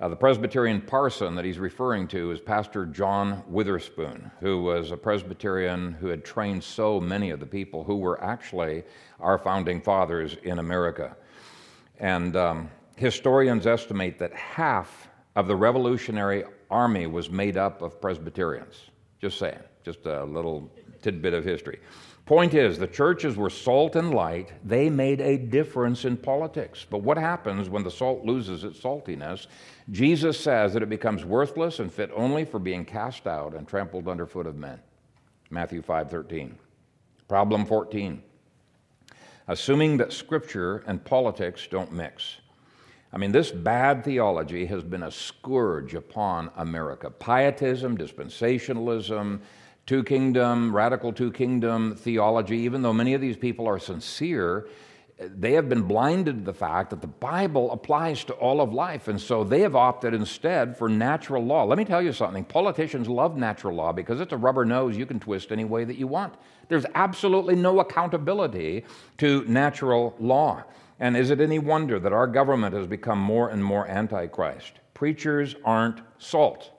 Uh, the Presbyterian parson that he's referring to is Pastor John Witherspoon, who was a Presbyterian who had trained so many of the people who were actually our founding fathers in America. And um, historians estimate that half of the Revolutionary Army was made up of Presbyterians. Just saying, just a little tidbit of history. Point is, the churches were salt and light. They made a difference in politics. But what happens when the salt loses its saltiness? Jesus says that it becomes worthless and fit only for being cast out and trampled underfoot of men. Matthew 5:13. Problem 14. Assuming that scripture and politics don't mix. I mean, this bad theology has been a scourge upon America. Pietism, dispensationalism, two kingdom, radical two kingdom theology, even though many of these people are sincere, they have been blinded to the fact that the Bible applies to all of life. And so they have opted instead for natural law. Let me tell you something politicians love natural law because it's a rubber nose you can twist any way that you want. There's absolutely no accountability to natural law. And is it any wonder that our government has become more and more antichrist? Preachers aren't salt.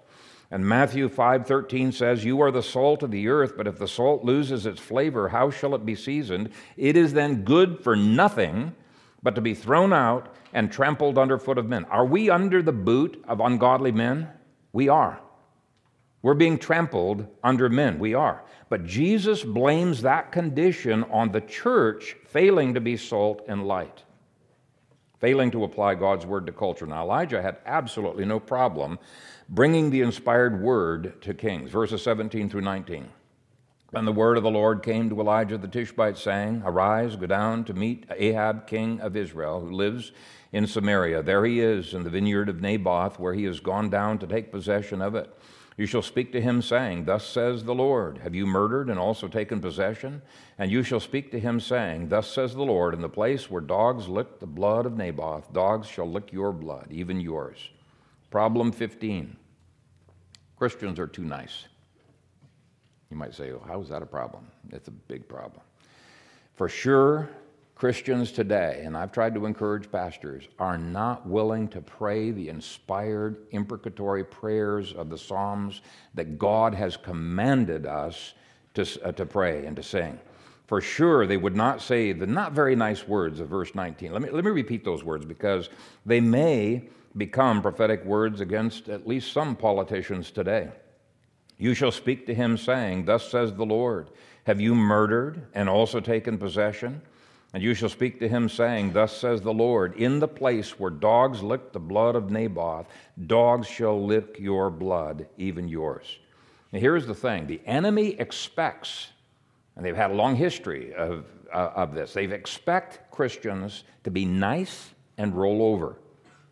And Matthew 5:13 says, "You are the salt of the earth, but if the salt loses its flavor, how shall it be seasoned? It is then good for nothing but to be thrown out and trampled underfoot of men. Are we under the boot of ungodly men? We are. We're being trampled under men. We are. But Jesus blames that condition on the church failing to be salt and light, failing to apply God's word to culture. Now, Elijah had absolutely no problem bringing the inspired word to kings. Verses 17 through 19. And the word of the Lord came to Elijah the Tishbite, saying, Arise, go down to meet Ahab, king of Israel, who lives in Samaria. There he is in the vineyard of Naboth, where he has gone down to take possession of it. You shall speak to him, saying, Thus says the Lord, Have you murdered and also taken possession? And you shall speak to him, saying, Thus says the Lord, In the place where dogs licked the blood of Naboth, dogs shall lick your blood, even yours. Problem 15 Christians are too nice. You might say, oh, how is that a problem? It's a big problem. For sure, Christians today, and I've tried to encourage pastors, are not willing to pray the inspired imprecatory prayers of the Psalms that God has commanded us to, uh, to pray and to sing. For sure, they would not say the not very nice words of verse 19. Let me, let me repeat those words because they may become prophetic words against at least some politicians today. You shall speak to him, saying, Thus says the Lord, Have you murdered and also taken possession? And you shall speak to him, saying, Thus says the Lord, In the place where dogs licked the blood of Naboth, dogs shall lick your blood, even yours. Here's the thing the enemy expects, and they've had a long history of, uh, of this, they expect Christians to be nice and roll over.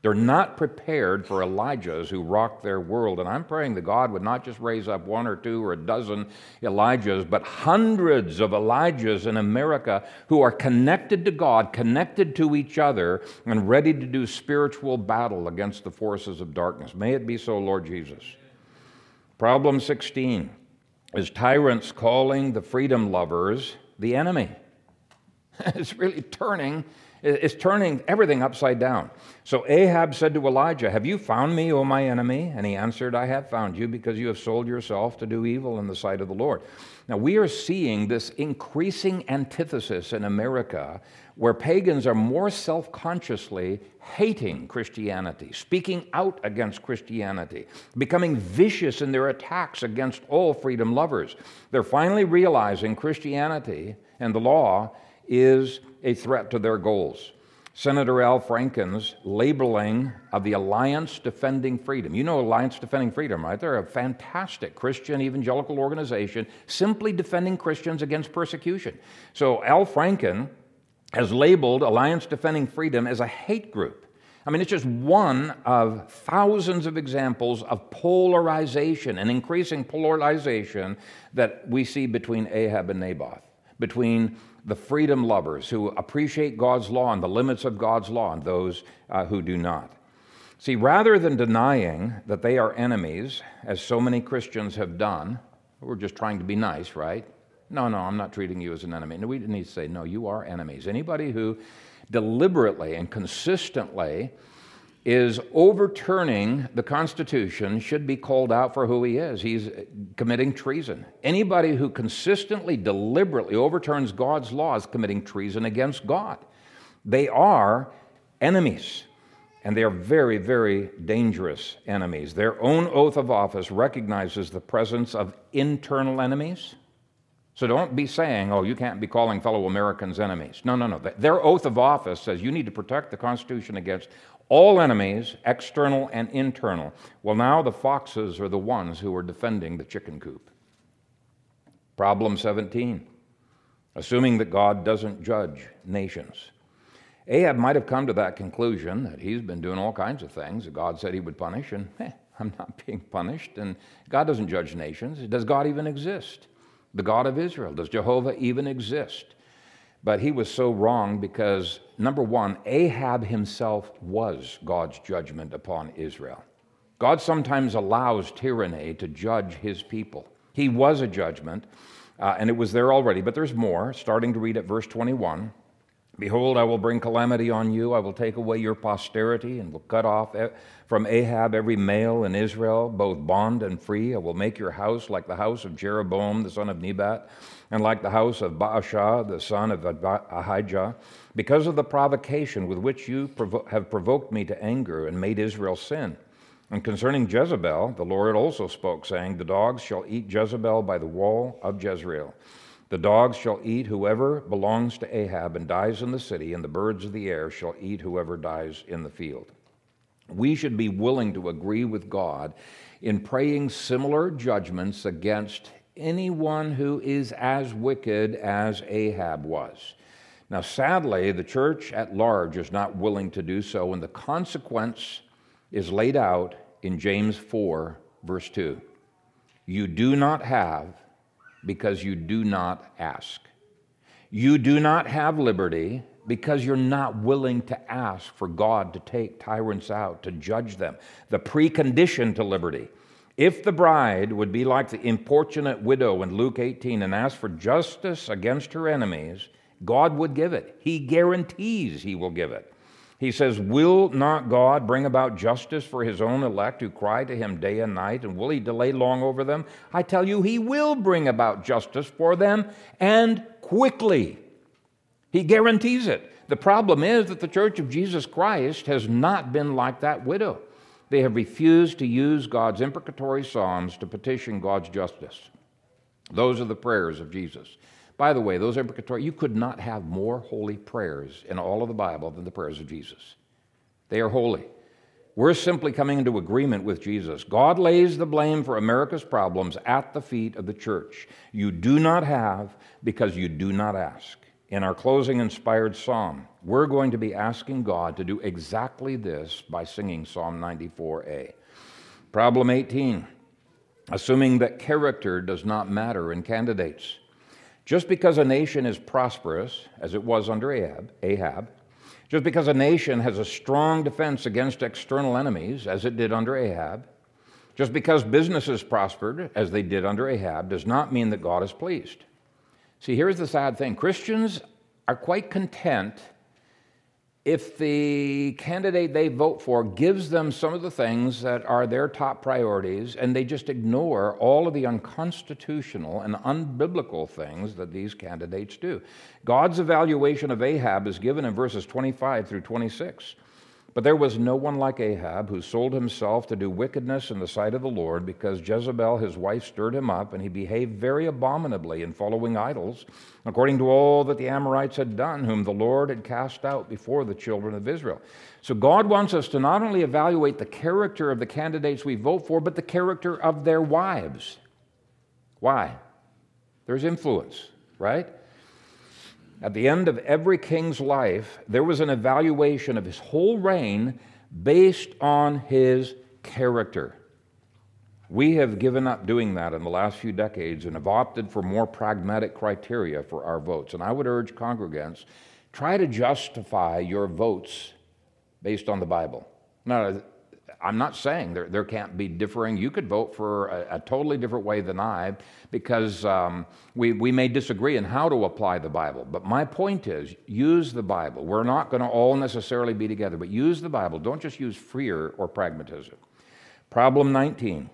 They're not prepared for Elijahs who rock their world. And I'm praying that God would not just raise up one or two or a dozen Elijahs, but hundreds of Elijahs in America who are connected to God, connected to each other, and ready to do spiritual battle against the forces of darkness. May it be so, Lord Jesus. Problem 16 is tyrants calling the freedom lovers the enemy. <laughs> it's really turning it's turning everything upside down. So Ahab said to Elijah, Have you found me, O my enemy? And he answered, I have found you because you have sold yourself to do evil in the sight of the Lord. Now we are seeing this increasing antithesis in America where pagans are more self consciously hating Christianity, speaking out against Christianity, becoming vicious in their attacks against all freedom lovers. They're finally realizing Christianity and the law is a threat to their goals. Senator Al Franken's labeling of the Alliance Defending Freedom. You know Alliance Defending Freedom, right? They're a fantastic Christian evangelical organization simply defending Christians against persecution. So Al Franken has labeled Alliance Defending Freedom as a hate group. I mean, it's just one of thousands of examples of polarization and increasing polarization that we see between Ahab and Naboth, between the freedom lovers who appreciate God's law and the limits of God's law and those uh, who do not. See, rather than denying that they are enemies, as so many Christians have done, we're just trying to be nice, right? No, no, I'm not treating you as an enemy. No, we need to say, no, you are enemies. Anybody who deliberately and consistently is overturning the Constitution should be called out for who he is. He's committing treason. Anybody who consistently, deliberately overturns God's law is committing treason against God. They are enemies, and they are very, very dangerous enemies. Their own oath of office recognizes the presence of internal enemies. So don't be saying, oh, you can't be calling fellow Americans enemies. No, no, no. Their oath of office says you need to protect the Constitution against all enemies, external and internal. Well, now the foxes are the ones who are defending the chicken coop. Problem 17 assuming that God doesn't judge nations. Ahab might have come to that conclusion that he's been doing all kinds of things that God said he would punish, and <laughs> eh, I'm not being punished, and God doesn't judge nations. Does God even exist? The God of Israel, does Jehovah even exist? But he was so wrong because, number one, Ahab himself was God's judgment upon Israel. God sometimes allows tyranny to judge his people. He was a judgment, uh, and it was there already, but there's more. Starting to read at verse 21. Behold, I will bring calamity on you. I will take away your posterity and will cut off from Ahab every male in Israel, both bond and free. I will make your house like the house of Jeroboam, the son of Nebat, and like the house of Baasha, the son of Ahijah, because of the provocation with which you provo- have provoked me to anger and made Israel sin. And concerning Jezebel, the Lord also spoke, saying, The dogs shall eat Jezebel by the wall of Jezreel. The dogs shall eat whoever belongs to Ahab and dies in the city, and the birds of the air shall eat whoever dies in the field. We should be willing to agree with God in praying similar judgments against anyone who is as wicked as Ahab was. Now, sadly, the church at large is not willing to do so, and the consequence is laid out in James 4, verse 2. You do not have because you do not ask. You do not have liberty because you're not willing to ask for God to take tyrants out, to judge them. The precondition to liberty. If the bride would be like the importunate widow in Luke 18 and ask for justice against her enemies, God would give it. He guarantees He will give it. He says, Will not God bring about justice for his own elect who cry to him day and night, and will he delay long over them? I tell you, he will bring about justice for them and quickly. He guarantees it. The problem is that the Church of Jesus Christ has not been like that widow. They have refused to use God's imprecatory psalms to petition God's justice. Those are the prayers of Jesus. By the way, those imprecatory, you could not have more holy prayers in all of the Bible than the prayers of Jesus. They are holy. We're simply coming into agreement with Jesus. God lays the blame for America's problems at the feet of the church. You do not have because you do not ask. In our closing inspired psalm, we're going to be asking God to do exactly this by singing Psalm 94a. Problem 18 assuming that character does not matter in candidates. Just because a nation is prosperous, as it was under Ahab, Ahab, just because a nation has a strong defense against external enemies, as it did under Ahab, just because businesses prospered, as they did under Ahab, does not mean that God is pleased. See, here's the sad thing Christians are quite content if the candidate they vote for gives them some of the things that are their top priorities and they just ignore all of the unconstitutional and unbiblical things that these candidates do. God's evaluation of Ahab is given in verses 25 through 26. But there was no one like Ahab who sold himself to do wickedness in the sight of the Lord because Jezebel, his wife, stirred him up, and he behaved very abominably in following idols, according to all that the Amorites had done, whom the Lord had cast out before the children of Israel. So God wants us to not only evaluate the character of the candidates we vote for, but the character of their wives. Why? There's influence, right? At the end of every king's life, there was an evaluation of his whole reign based on his character. We have given up doing that in the last few decades and have opted for more pragmatic criteria for our votes. And I would urge congregants try to justify your votes based on the Bible. Now, I'm not saying there, there can't be differing. You could vote for a, a totally different way than I because um, we, we may disagree in how to apply the Bible. But my point is use the Bible. We're not going to all necessarily be together, but use the Bible. Don't just use fear or pragmatism. Problem 19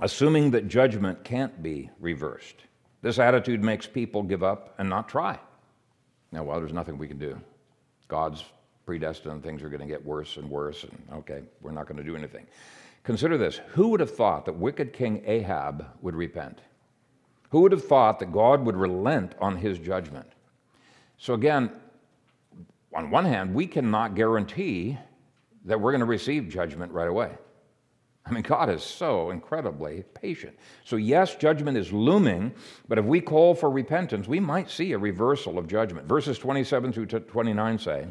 assuming that judgment can't be reversed. This attitude makes people give up and not try. Now, well, there's nothing we can do. God's predestined, things are going to get worse and worse, and okay, we're not going to do anything. Consider this who would have thought that wicked King Ahab would repent? Who would have thought that God would relent on his judgment? So, again, on one hand, we cannot guarantee that we're going to receive judgment right away. I mean, God is so incredibly patient. So, yes, judgment is looming, but if we call for repentance, we might see a reversal of judgment. Verses 27 through 29 say,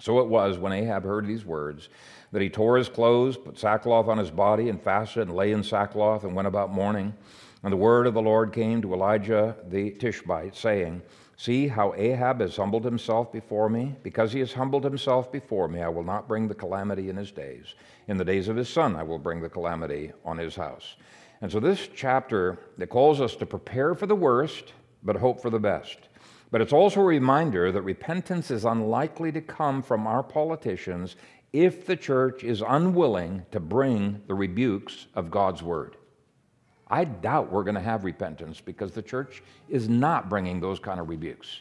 so it was when Ahab heard these words that he tore his clothes, put sackcloth on his body, and fasted and lay in sackcloth and went about mourning. And the word of the Lord came to Elijah the Tishbite, saying, See how Ahab has humbled himself before me? Because he has humbled himself before me, I will not bring the calamity in his days. In the days of his son, I will bring the calamity on his house. And so, this chapter that calls us to prepare for the worst, but hope for the best. But it's also a reminder that repentance is unlikely to come from our politicians if the church is unwilling to bring the rebukes of God's word. I doubt we're going to have repentance because the church is not bringing those kind of rebukes.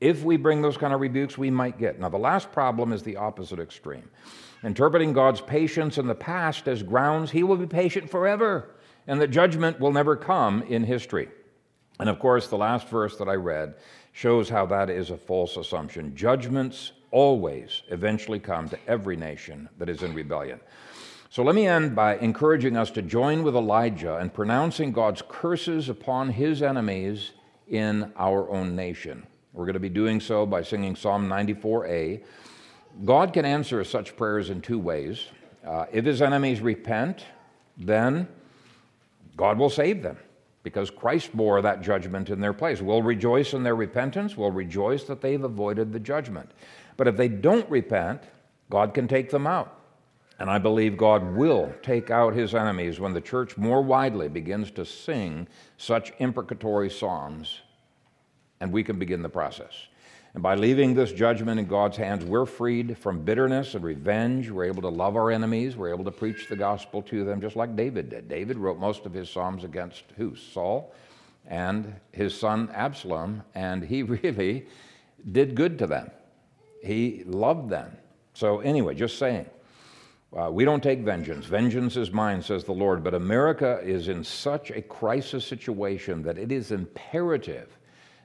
If we bring those kind of rebukes, we might get. Now, the last problem is the opposite extreme. Interpreting God's patience in the past as grounds he will be patient forever and that judgment will never come in history. And of course, the last verse that I read shows how that is a false assumption. Judgments always eventually come to every nation that is in rebellion. So let me end by encouraging us to join with Elijah in pronouncing God's curses upon his enemies in our own nation. We're going to be doing so by singing Psalm 94a. God can answer such prayers in two ways. Uh, if his enemies repent, then God will save them because Christ bore that judgment in their place. We'll rejoice in their repentance, we'll rejoice that they've avoided the judgment. But if they don't repent, God can take them out. And I believe God will take out his enemies when the church more widely begins to sing such imprecatory psalms, and we can begin the process. And by leaving this judgment in God's hands, we're freed from bitterness and revenge. We're able to love our enemies. We're able to preach the gospel to them, just like David did. David wrote most of his psalms against who? Saul and his son Absalom, and he <laughs> really did good to them. He loved them. So, anyway, just saying. Uh, we don't take vengeance. Vengeance is mine, says the Lord. But America is in such a crisis situation that it is imperative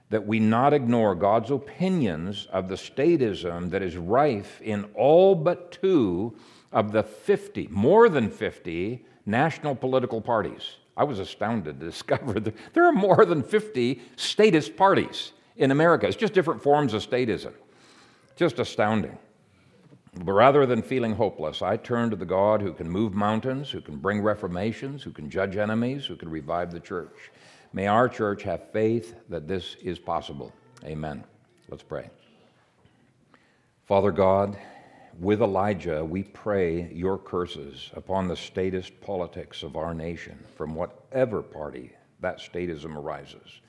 that we not ignore God's opinions of the statism that is rife in all but two of the 50, more than 50 national political parties. I was astounded to <laughs> discover that there are more than 50 statist parties in America. It's just different forms of statism. Just astounding. But rather than feeling hopeless, I turn to the God who can move mountains, who can bring reformations, who can judge enemies, who can revive the church. May our church have faith that this is possible. Amen. Let's pray. Father God, with Elijah, we pray your curses upon the statist politics of our nation from whatever party that statism arises.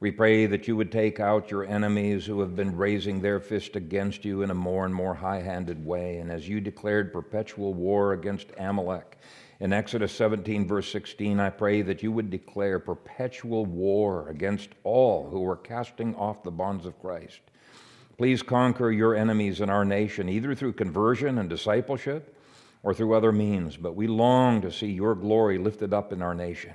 We pray that you would take out your enemies who have been raising their fist against you in a more and more high handed way. And as you declared perpetual war against Amalek in Exodus 17, verse 16, I pray that you would declare perpetual war against all who are casting off the bonds of Christ. Please conquer your enemies in our nation, either through conversion and discipleship or through other means. But we long to see your glory lifted up in our nation.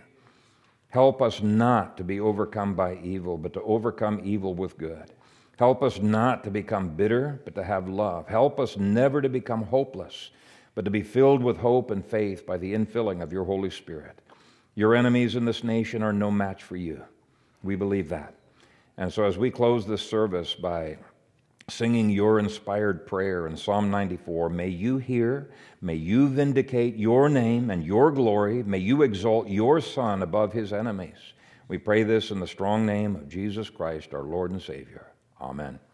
Help us not to be overcome by evil, but to overcome evil with good. Help us not to become bitter, but to have love. Help us never to become hopeless, but to be filled with hope and faith by the infilling of your Holy Spirit. Your enemies in this nation are no match for you. We believe that. And so, as we close this service by singing your inspired prayer in Psalm 94. May you hear, may you vindicate your name and your glory, may you exalt your Son above his enemies. We pray this in the strong name of Jesus Christ, our Lord and Savior. Amen.